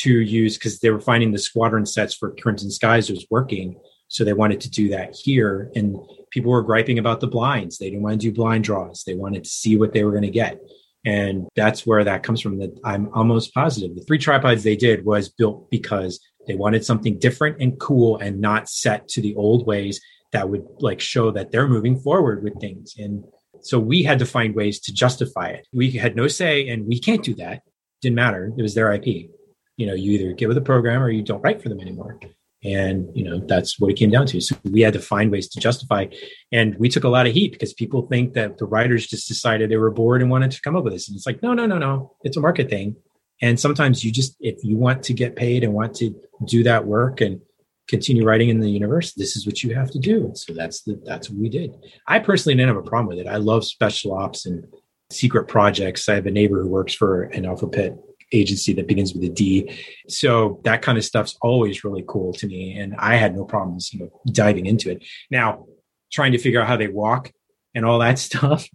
Speaker 4: to use because they were finding the squadron sets for Crimson Skies was working. So they wanted to do that here. And people were griping about the blinds. They didn't want to do blind draws. They wanted to see what they were going to get. And that's where that comes from. That I'm almost positive. The three tripods they did was built because they wanted something different and cool and not set to the old ways that would like show that they're moving forward with things. And so we had to find ways to justify it. We had no say and we can't do that. Didn't matter. It was their IP you know you either get with the program or you don't write for them anymore. And you know that's what it came down to. So we had to find ways to justify and we took a lot of heat because people think that the writers just decided they were bored and wanted to come up with this. And it's like no no no no. It's a market thing. And sometimes you just if you want to get paid and want to do that work and continue writing in the universe this is what you have to do. And so that's the that's what we did. I personally didn't have a problem with it. I love special ops and secret projects. I have a neighbor who works for an alpha pit agency that begins with a D. So that kind of stuff's always really cool to me. And I had no problems, you know, diving into it. Now, trying to figure out how they walk and all that stuff,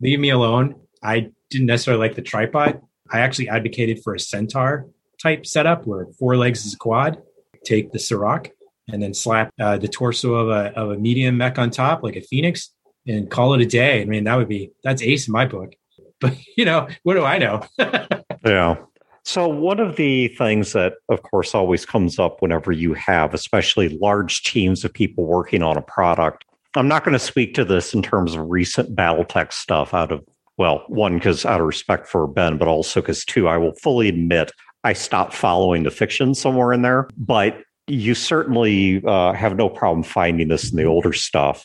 Speaker 4: leave me alone. I didn't necessarily like the tripod. I actually advocated for a centaur type setup where four legs is a quad, take the Sirach and then slap uh, the torso of a, of a medium mech on top, like a Phoenix, and call it a day. I mean, that would be, that's ace in my book. But, you know, what do I know?
Speaker 1: Yeah. So, one of the things that, of course, always comes up whenever you have, especially large teams of people working on a product, I'm not going to speak to this in terms of recent Battletech stuff out of, well, one, because out of respect for Ben, but also because, two, I will fully admit I stopped following the fiction somewhere in there. But you certainly uh, have no problem finding this in the older stuff,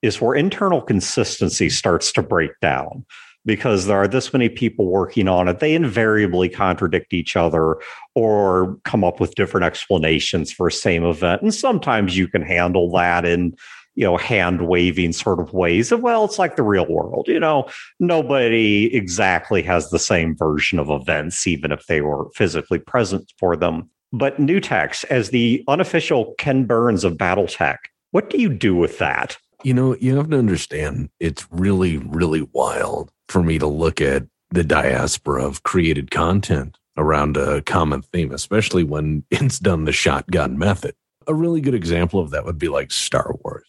Speaker 1: is where internal consistency starts to break down because there are this many people working on it, they invariably contradict each other or come up with different explanations for a same event. And sometimes you can handle that in, you know, hand waving sort of ways of, well, it's like the real world, you know, nobody exactly has the same version of events, even if they were physically present for them. But Newtex, as the unofficial Ken Burns of Battletech, what do you do with that?
Speaker 5: You know, you have to understand it's really, really wild for me to look at the diaspora of created content around a common theme, especially when it's done the shotgun method. A really good example of that would be like Star Wars.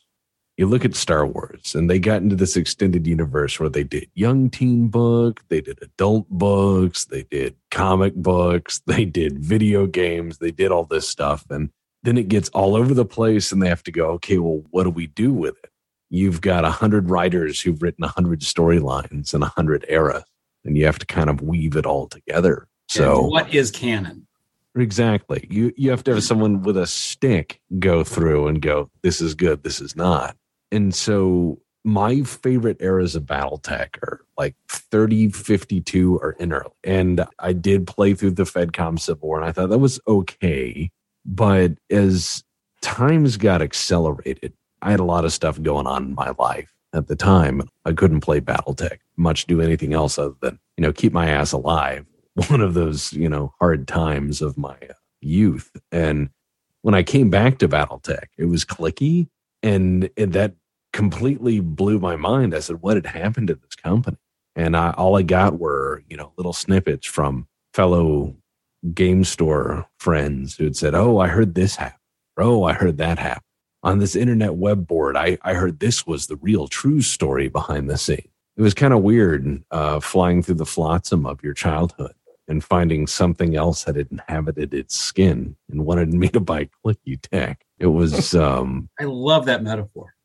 Speaker 5: You look at Star Wars, and they got into this extended universe where they did young teen book, they did adult books, they did comic books, they did video games, they did all this stuff. And then it gets all over the place, and they have to go, okay, well, what do we do with it? You've got a hundred writers who've written a hundred storylines and a hundred eras, and you have to kind of weave it all together. So,
Speaker 2: and what is canon?
Speaker 5: Exactly. You you have to have someone with a stick go through and go, this is good, this is not. And so my favorite eras of Battletech are like 30, 52 or in early. And I did play through the FedCom Civil War and I thought that was okay. But as times got accelerated, I had a lot of stuff going on in my life at the time. I couldn't play Battletech, much do anything else other than, you know, keep my ass alive. One of those, you know, hard times of my uh, youth. And when I came back to Battletech, it was clicky and, and that completely blew my mind. I said, what had happened to this company? And I, all I got were, you know, little snippets from fellow game store friends who had said, Oh, I heard this happen. Oh, I heard that happen. On this internet web board, I, I heard this was the real true story behind the scene. It was kind of weird uh, flying through the flotsam of your childhood and finding something else that had inhabited its skin and wanted me to buy clicky tech. It was um
Speaker 2: I love that metaphor.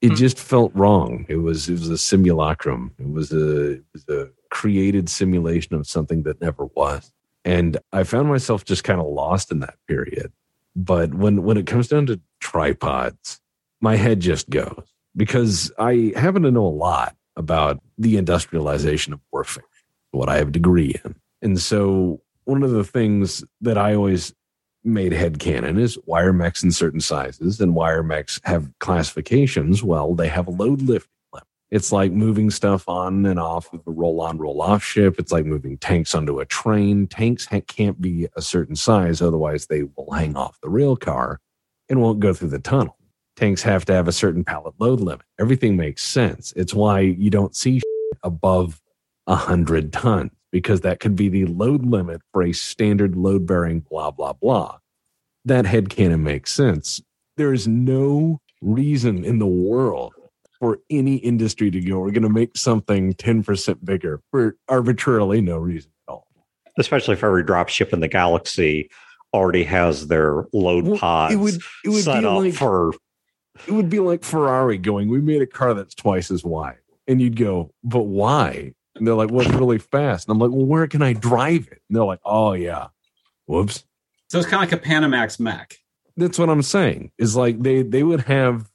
Speaker 5: It just felt wrong. It was it was a simulacrum. It was a it was a created simulation of something that never was. And I found myself just kind of lost in that period. But when when it comes down to tripods, my head just goes because I happen to know a lot about the industrialization of warfare, what I have a degree in. And so one of the things that I always made head canon is wire mechs in certain sizes and wire mechs have classifications. Well, they have a load lift it's like moving stuff on and off of a roll on, roll off ship. It's like moving tanks onto a train. Tanks ha- can't be a certain size, otherwise, they will hang off the rail car and won't go through the tunnel. Tanks have to have a certain pallet load limit. Everything makes sense. It's why you don't see above 100 tons because that could be the load limit for a standard load bearing, blah, blah, blah. That head headcanon makes sense. There is no reason in the world for any industry to go. We're going to make something 10% bigger for arbitrarily no reason at all.
Speaker 1: Especially if every drop ship in the galaxy already has their load well, pods it would, it would set up like, for.
Speaker 5: It would be like Ferrari going, We made a car that's twice as wide. And you'd go, But why? And they're like, Well, it's really fast. And I'm like, Well, where can I drive it? And they're like, Oh, yeah. Whoops.
Speaker 2: So it's kind of like a Panamax Mac.
Speaker 5: That's what I'm saying. Is like they they would have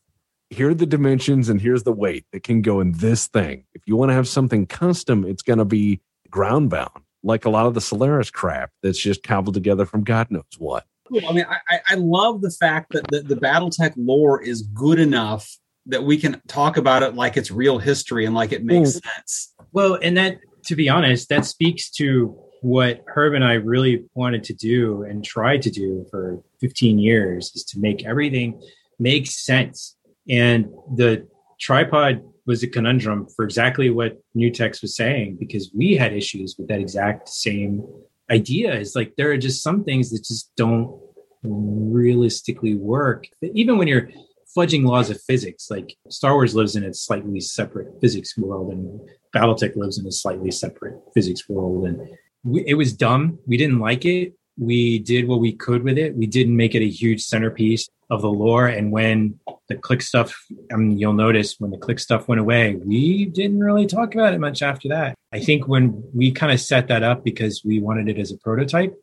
Speaker 5: here are the dimensions and here's the weight that can go in this thing. If you want to have something custom, it's going to be ground bound, like a lot of the Solaris crap that's just cobbled together from God knows what.
Speaker 2: Cool. I mean, I, I love the fact that the, the Battletech lore is good enough that we can talk about it like it's real history and like it makes mm. sense.
Speaker 4: Well, and that, to be honest, that speaks to what Herb and I really wanted to do and tried to do for 15 years is to make everything make sense and the tripod was a conundrum for exactly what Nutex was saying because we had issues with that exact same idea. It's like there are just some things that just don't realistically work. Even when you're fudging laws of physics, like Star Wars lives in a slightly separate physics world, and BattleTech lives in a slightly separate physics world, and we, it was dumb. We didn't like it. We did what we could with it. We didn't make it a huge centerpiece of the lore. And when the click stuff, I mean, you'll notice when the click stuff went away, we didn't really talk about it much after that. I think when we kind of set that up because we wanted it as a prototype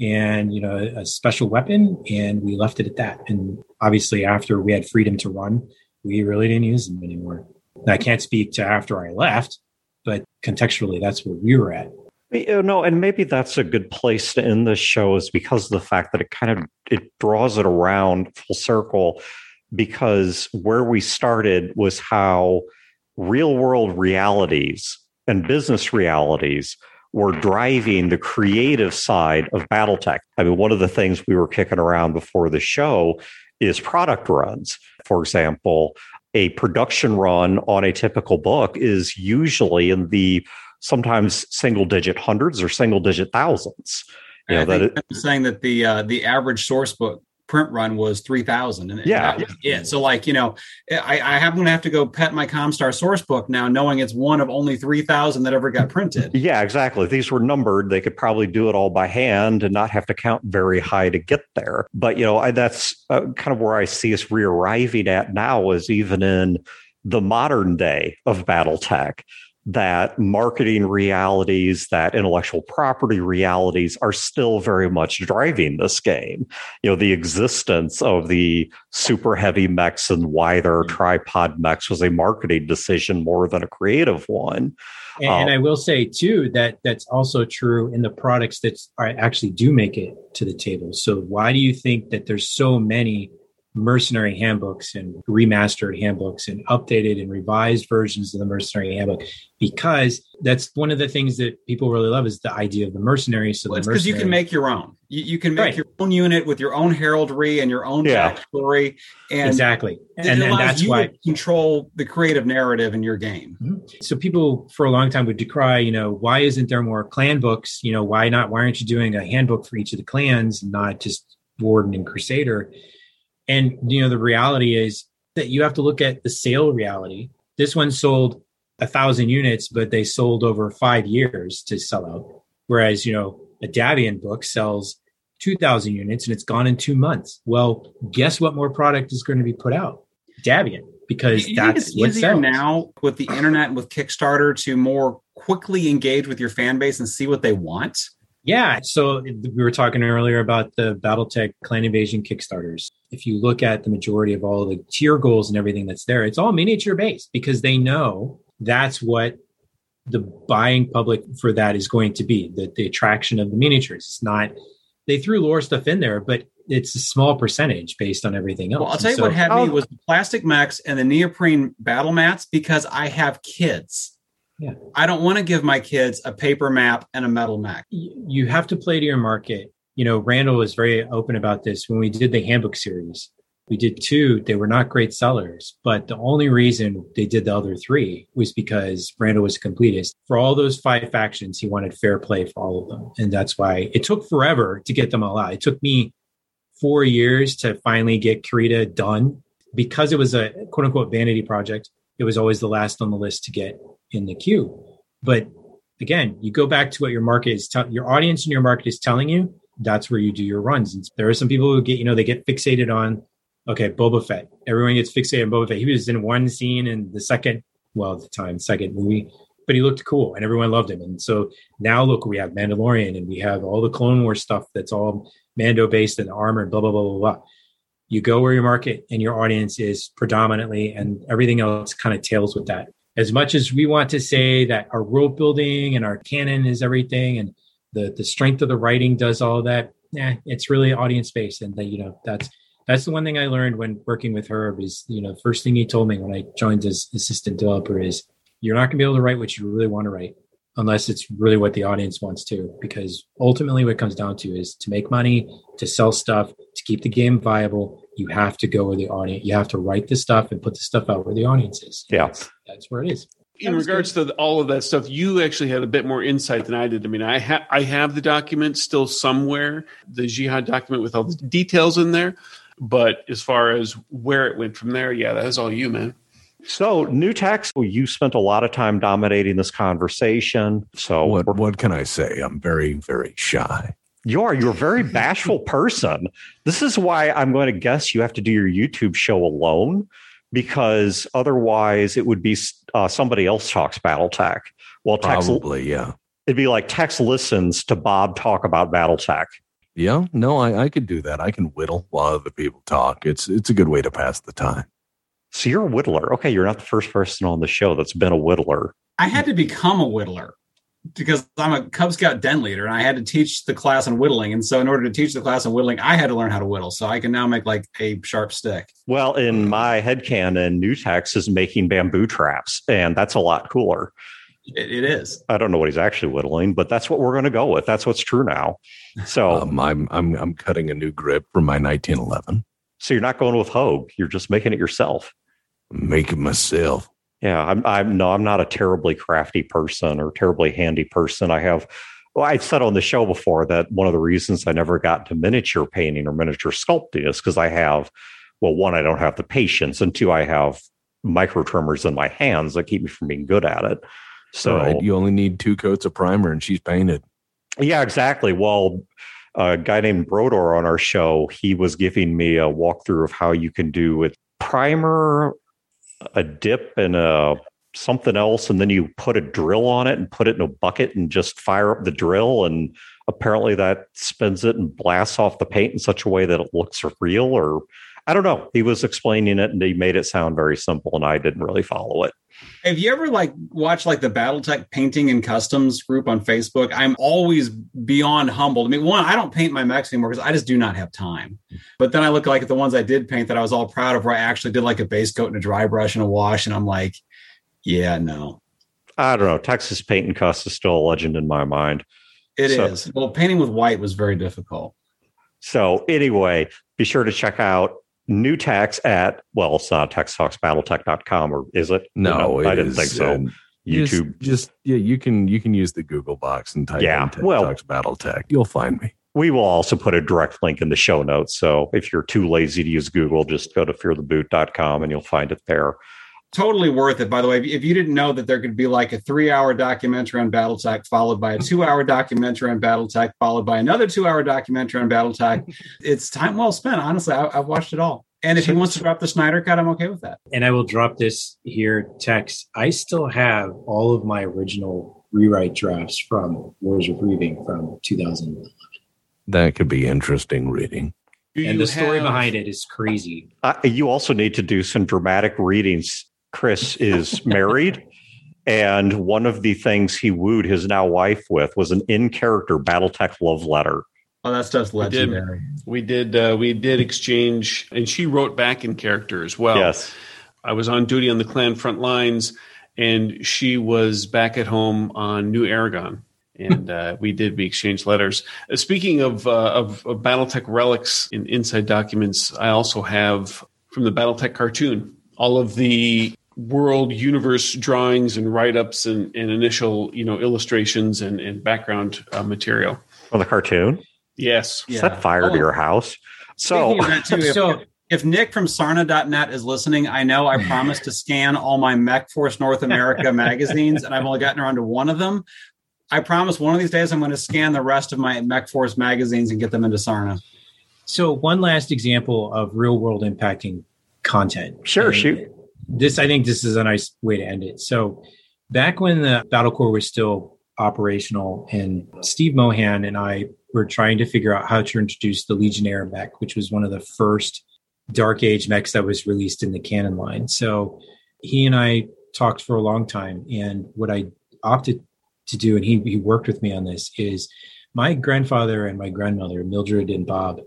Speaker 4: and, you know, a special weapon, and we left it at that. And obviously, after we had freedom to run, we really didn't use them anymore. I can't speak to after I left, but contextually, that's where we were at.
Speaker 1: You know, and maybe that's a good place to end this show is because of the fact that it kind of it draws it around full circle because where we started was how real world realities and business realities were driving the creative side of Battletech. I mean, one of the things we were kicking around before the show is product runs. For example, a production run on a typical book is usually in the sometimes single digit hundreds or single digit thousands.
Speaker 2: You know, that it, I'm saying that the uh, the average source book print run was 3000 and yeah that it. So like you know i i am gonna have to go pet my comstar source book now knowing it's one of only 3000 that ever got printed.
Speaker 1: Yeah exactly. These were numbered. They could probably do it all by hand and not have to count very high to get there. But you know I, that's uh, kind of where i see us re-arriving at now is even in the modern day of battletech that marketing realities, that intellectual property realities are still very much driving this game. You know, the existence of the super heavy mechs and why there are mm-hmm. tripod mechs was a marketing decision more than a creative one.
Speaker 4: And, um, and I will say too that that's also true in the products that actually do make it to the table. So why do you think that there's so many mercenary handbooks and remastered handbooks and updated and revised versions of the mercenary handbook because that's one of the things that people really love is the idea of the mercenary. So
Speaker 2: well, it's because you can make your own. You, you can make right. your own unit with your own heraldry and your own yeah. backstory and
Speaker 4: exactly. and, and that's why you
Speaker 2: control the creative narrative in your game.
Speaker 4: Mm-hmm. so people for a long time would decry you know why isn't there more clan books? You know why not? Why aren't you doing a handbook for each of the clans not just warden and crusader and you know, the reality is that you have to look at the sale reality. This one sold a thousand units, but they sold over five years to sell out. Whereas, you know, a Davion book sells 2,000 units and it's gone in two months. Well, guess what more product is going to be put out? Davion, because that's
Speaker 2: what easier sells. now with the internet and with Kickstarter to more quickly engage with your fan base and see what they want.
Speaker 4: Yeah. So we were talking earlier about the Battletech Clan Invasion Kickstarters. If you look at the majority of all the tier goals and everything that's there, it's all miniature based because they know that's what the buying public for that is going to be the, the attraction of the miniatures. It's not, they threw lore stuff in there, but it's a small percentage based on everything else.
Speaker 2: Well, I'll tell you so, what had me oh. was the plastic mechs and the neoprene battle mats because I have kids. Yeah. I don't want to give my kids a paper map and a metal map.
Speaker 4: You have to play to your market. You know, Randall was very open about this when we did the handbook series. We did two, they were not great sellers, but the only reason they did the other three was because Randall was a completist. For all those five factions, he wanted fair play for all of them. And that's why it took forever to get them all out. It took me four years to finally get Kurita done because it was a quote unquote vanity project. It was always the last on the list to get in the queue. But again, you go back to what your market is, te- your audience and your market is telling you. That's where you do your runs. And there are some people who get, you know, they get fixated on, okay, Boba Fett. Everyone gets fixated on Boba Fett. He was in one scene in the second, well, at the time, second movie, but he looked cool and everyone loved him. And so now look, we have Mandalorian and we have all the Clone Wars stuff that's all Mando based and armor and blah, blah, blah, blah, blah. You go where your market and your audience is predominantly, and everything else kind of tails with that as much as we want to say that our world building and our canon is everything and the the strength of the writing does all that. Yeah it's really audience based and that you know that's that's the one thing i learned when working with herb is you know first thing he told me when i joined as assistant developer is you're not going to be able to write what you really want to write unless it's really what the audience wants to because ultimately what it comes down to is to make money to sell stuff to keep the game viable you have to go where the audience you have to write the stuff and put the stuff out where the audience is.
Speaker 1: Yeah.
Speaker 4: That's, that's where it is
Speaker 3: in regards good. to all of that stuff you actually had a bit more insight than i did i mean i have i have the document still somewhere the jihad document with all the details in there but as far as where it went from there yeah that is all you man
Speaker 1: so, new Tex. you spent a lot of time dominating this conversation. So,
Speaker 5: what, what can I say? I'm very, very shy.
Speaker 1: You are. You're a very bashful person. This is why I'm going to guess you have to do your YouTube show alone because otherwise it would be uh, somebody else talks BattleTech. Well,
Speaker 5: Tex, probably, yeah.
Speaker 1: It'd be like Tex listens to Bob talk about BattleTech.
Speaker 5: Yeah, no, I, I could do that. I can whittle while other people talk. It's it's a good way to pass the time.
Speaker 1: So you're a whittler. Okay, you're not the first person on the show that's been a whittler.
Speaker 2: I had to become a whittler because I'm a Cub Scout den leader and I had to teach the class on whittling. And so in order to teach the class on whittling, I had to learn how to whittle. So I can now make like a sharp stick.
Speaker 1: Well, in my head canon, Nutex is making bamboo traps, and that's a lot cooler.
Speaker 2: it, it is.
Speaker 1: I don't know what he's actually whittling, but that's what we're going to go with. That's what's true now. So
Speaker 5: um, I'm I'm I'm cutting a new grip for my 1911.
Speaker 1: So you're not going with Hogue. You're just making it yourself.
Speaker 5: Make it myself.
Speaker 1: Yeah, I'm. I'm no. I'm not a terribly crafty person or terribly handy person. I have well, I've said on the show before that one of the reasons I never got to miniature painting or miniature sculpting is because I have, well, one, I don't have the patience, and two, I have micro tremors in my hands that keep me from being good at it. So right.
Speaker 5: you only need two coats of primer and she's painted.
Speaker 1: Yeah, exactly. Well, a guy named Brodor on our show, he was giving me a walkthrough of how you can do with primer, a dip, and a something else, and then you put a drill on it and put it in a bucket and just fire up the drill, and apparently that spins it and blasts off the paint in such a way that it looks real. Or I don't know. He was explaining it and he made it sound very simple, and I didn't really follow it.
Speaker 2: Have you ever like watched like the BattleTech painting and customs group on Facebook? I'm always beyond humbled. I mean, one, I don't paint my mechs anymore because I just do not have time. But then I look like at the ones I did paint that I was all proud of, where I actually did like a base coat and a dry brush and a wash, and I'm like, yeah, no.
Speaker 1: I don't know. Texas paint and cuss is still a legend in my mind.
Speaker 2: It so, is. Well, painting with white was very difficult.
Speaker 1: So anyway, be sure to check out new Tex at well, it's not textalksbattletech.com or is it?
Speaker 5: No, no
Speaker 1: I didn't is, think so.
Speaker 5: YouTube, just, just, yeah, you can you can use the Google box and type yeah, in Tex well, Talks BattleTech. You'll find me.
Speaker 1: We will also put a direct link in the show notes. So if you're too lazy to use Google, just go to feartheboot.com and you'll find it there.
Speaker 2: Totally worth it. By the way, if you didn't know that there could be like a three-hour documentary on BattleTech, followed by a two-hour documentary on BattleTech, followed by another two-hour documentary on BattleTech, it's time well spent. Honestly, I, have watched it all. And if he wants to drop the Snyder cut, I'm okay with that.
Speaker 4: And I will drop this here, Tex. I still have all of my original rewrite drafts from Wars of Reaving from 2011.
Speaker 5: That could be interesting reading.
Speaker 4: and the story have... behind it is crazy.
Speaker 1: Uh, you also need to do some dramatic readings. Chris is married. And one of the things he wooed his now wife with was an in character Battletech love letter.
Speaker 2: Oh, that stuff's legendary.
Speaker 3: We did. We did, uh, we did exchange, and she wrote back in character as well.
Speaker 1: Yes,
Speaker 3: I was on duty on the clan front lines, and she was back at home on New Aragon, and uh, we did. We exchanged letters. Uh, speaking of, uh, of, of BattleTech relics in inside documents, I also have from the BattleTech cartoon all of the world universe drawings and write-ups and, and initial you know illustrations and, and background uh, material.
Speaker 1: On the cartoon.
Speaker 3: Yes.
Speaker 1: Yeah. Set fire oh. to your house. So,
Speaker 2: too, if, so if Nick from Sarna.net is listening, I know I promised to scan all my Mech Force North America magazines, and I've only gotten around to one of them. I promise one of these days I'm going to scan the rest of my Mech Force magazines and get them into Sarna.
Speaker 4: So, one last example of real world impacting content.
Speaker 1: Sure, and shoot.
Speaker 4: This, I think, this is a nice way to end it. So, back when the Battle Corps was still operational, and Steve Mohan and I we're trying to figure out how to introduce the Legionnaire mech, which was one of the first Dark Age mechs that was released in the canon line. So he and I talked for a long time. And what I opted to do, and he, he worked with me on this, is my grandfather and my grandmother, Mildred and Bob,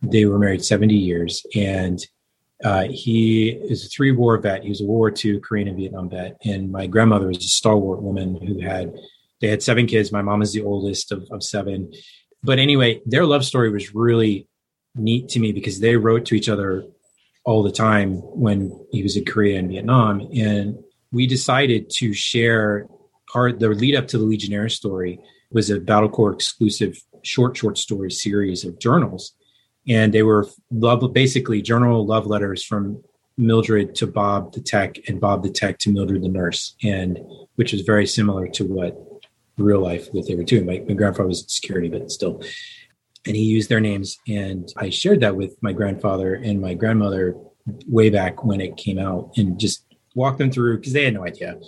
Speaker 4: they were married 70 years. And uh, he is a three war vet. He was a World War II Korean and Vietnam vet. And my grandmother was a stalwart woman who had, they had seven kids. My mom is the oldest of, of seven but anyway, their love story was really neat to me because they wrote to each other all the time when he was in Korea and Vietnam. And we decided to share part the lead up to the Legionnaire story was a Battle Corps exclusive short short story series of journals. And they were love basically journal love letters from Mildred to Bob the tech and Bob the tech to Mildred the nurse, and which was very similar to what real life what they were doing. My, my grandfather was in security, but still. And he used their names. And I shared that with my grandfather and my grandmother way back when it came out and just walked them through because they had no idea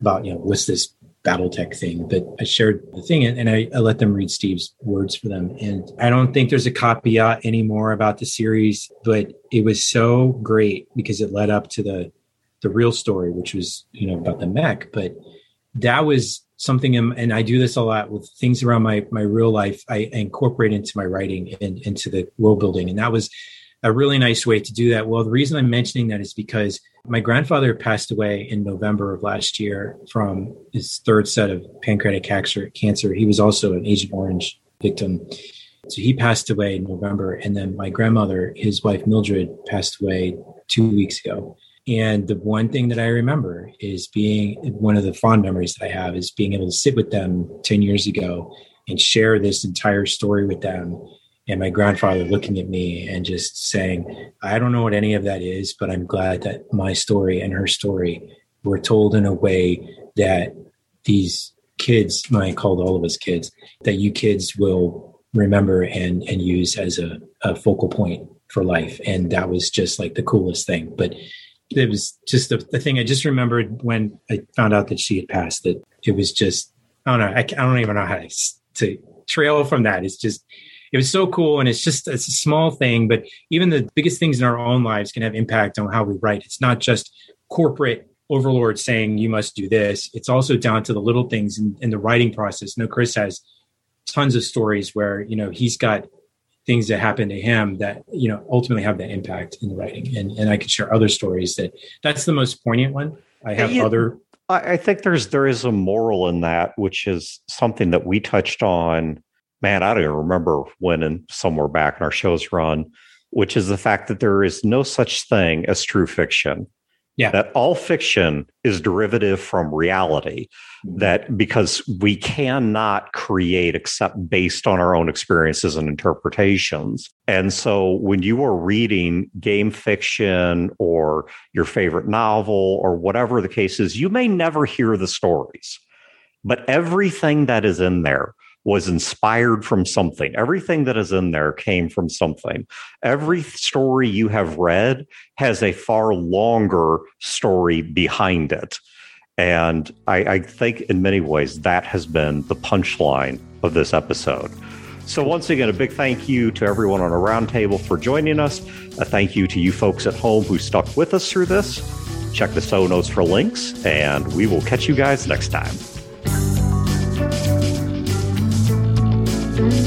Speaker 4: about, you know, what's this Battletech thing. But I shared the thing and I, I let them read Steve's words for them. And I don't think there's a copy out anymore about the series, but it was so great because it led up to the the real story, which was, you know, about the mech. But that was something in, and I do this a lot with things around my my real life. I incorporate into my writing and into the world building, and that was a really nice way to do that. Well, the reason I'm mentioning that is because my grandfather passed away in November of last year from his third set of pancreatic cancer. He was also an Agent Orange victim. So he passed away in November. And then my grandmother, his wife Mildred, passed away two weeks ago. And the one thing that I remember is being one of the fond memories that I have is being able to sit with them 10 years ago and share this entire story with them and my grandfather looking at me and just saying, I don't know what any of that is, but I'm glad that my story and her story were told in a way that these kids, I called all of us kids, that you kids will remember and, and use as a, a focal point for life. And that was just like the coolest thing. But it was just the, the thing I just remembered when I found out that she had passed, that it was just, I don't know, I, I don't even know how to, to trail from that. It's just, it was so cool and it's just it's a small thing but even the biggest things in our own lives can have impact on how we write. It's not just corporate overlord saying you must do this. It's also down to the little things in, in the writing process. No chris has tons of stories where you know he's got things that happen to him that you know ultimately have that impact in the writing. And and i could share other stories that that's the most poignant one. I have yeah, other
Speaker 1: i think there's there is a moral in that which is something that we touched on man, I don't even remember when and somewhere back in our show's run, which is the fact that there is no such thing as true fiction. Yeah. That all fiction is derivative from reality. Mm-hmm. That because we cannot create except based on our own experiences and interpretations. And so when you are reading game fiction or your favorite novel or whatever the case is, you may never hear the stories, but everything that is in there was inspired from something. Everything that is in there came from something. Every story you have read has a far longer story behind it. And I, I think in many ways that has been the punchline of this episode. So, once again, a big thank you to everyone on a roundtable for joining us. A thank you to you folks at home who stuck with us through this. Check the show notes for links, and we will catch you guys next time. You.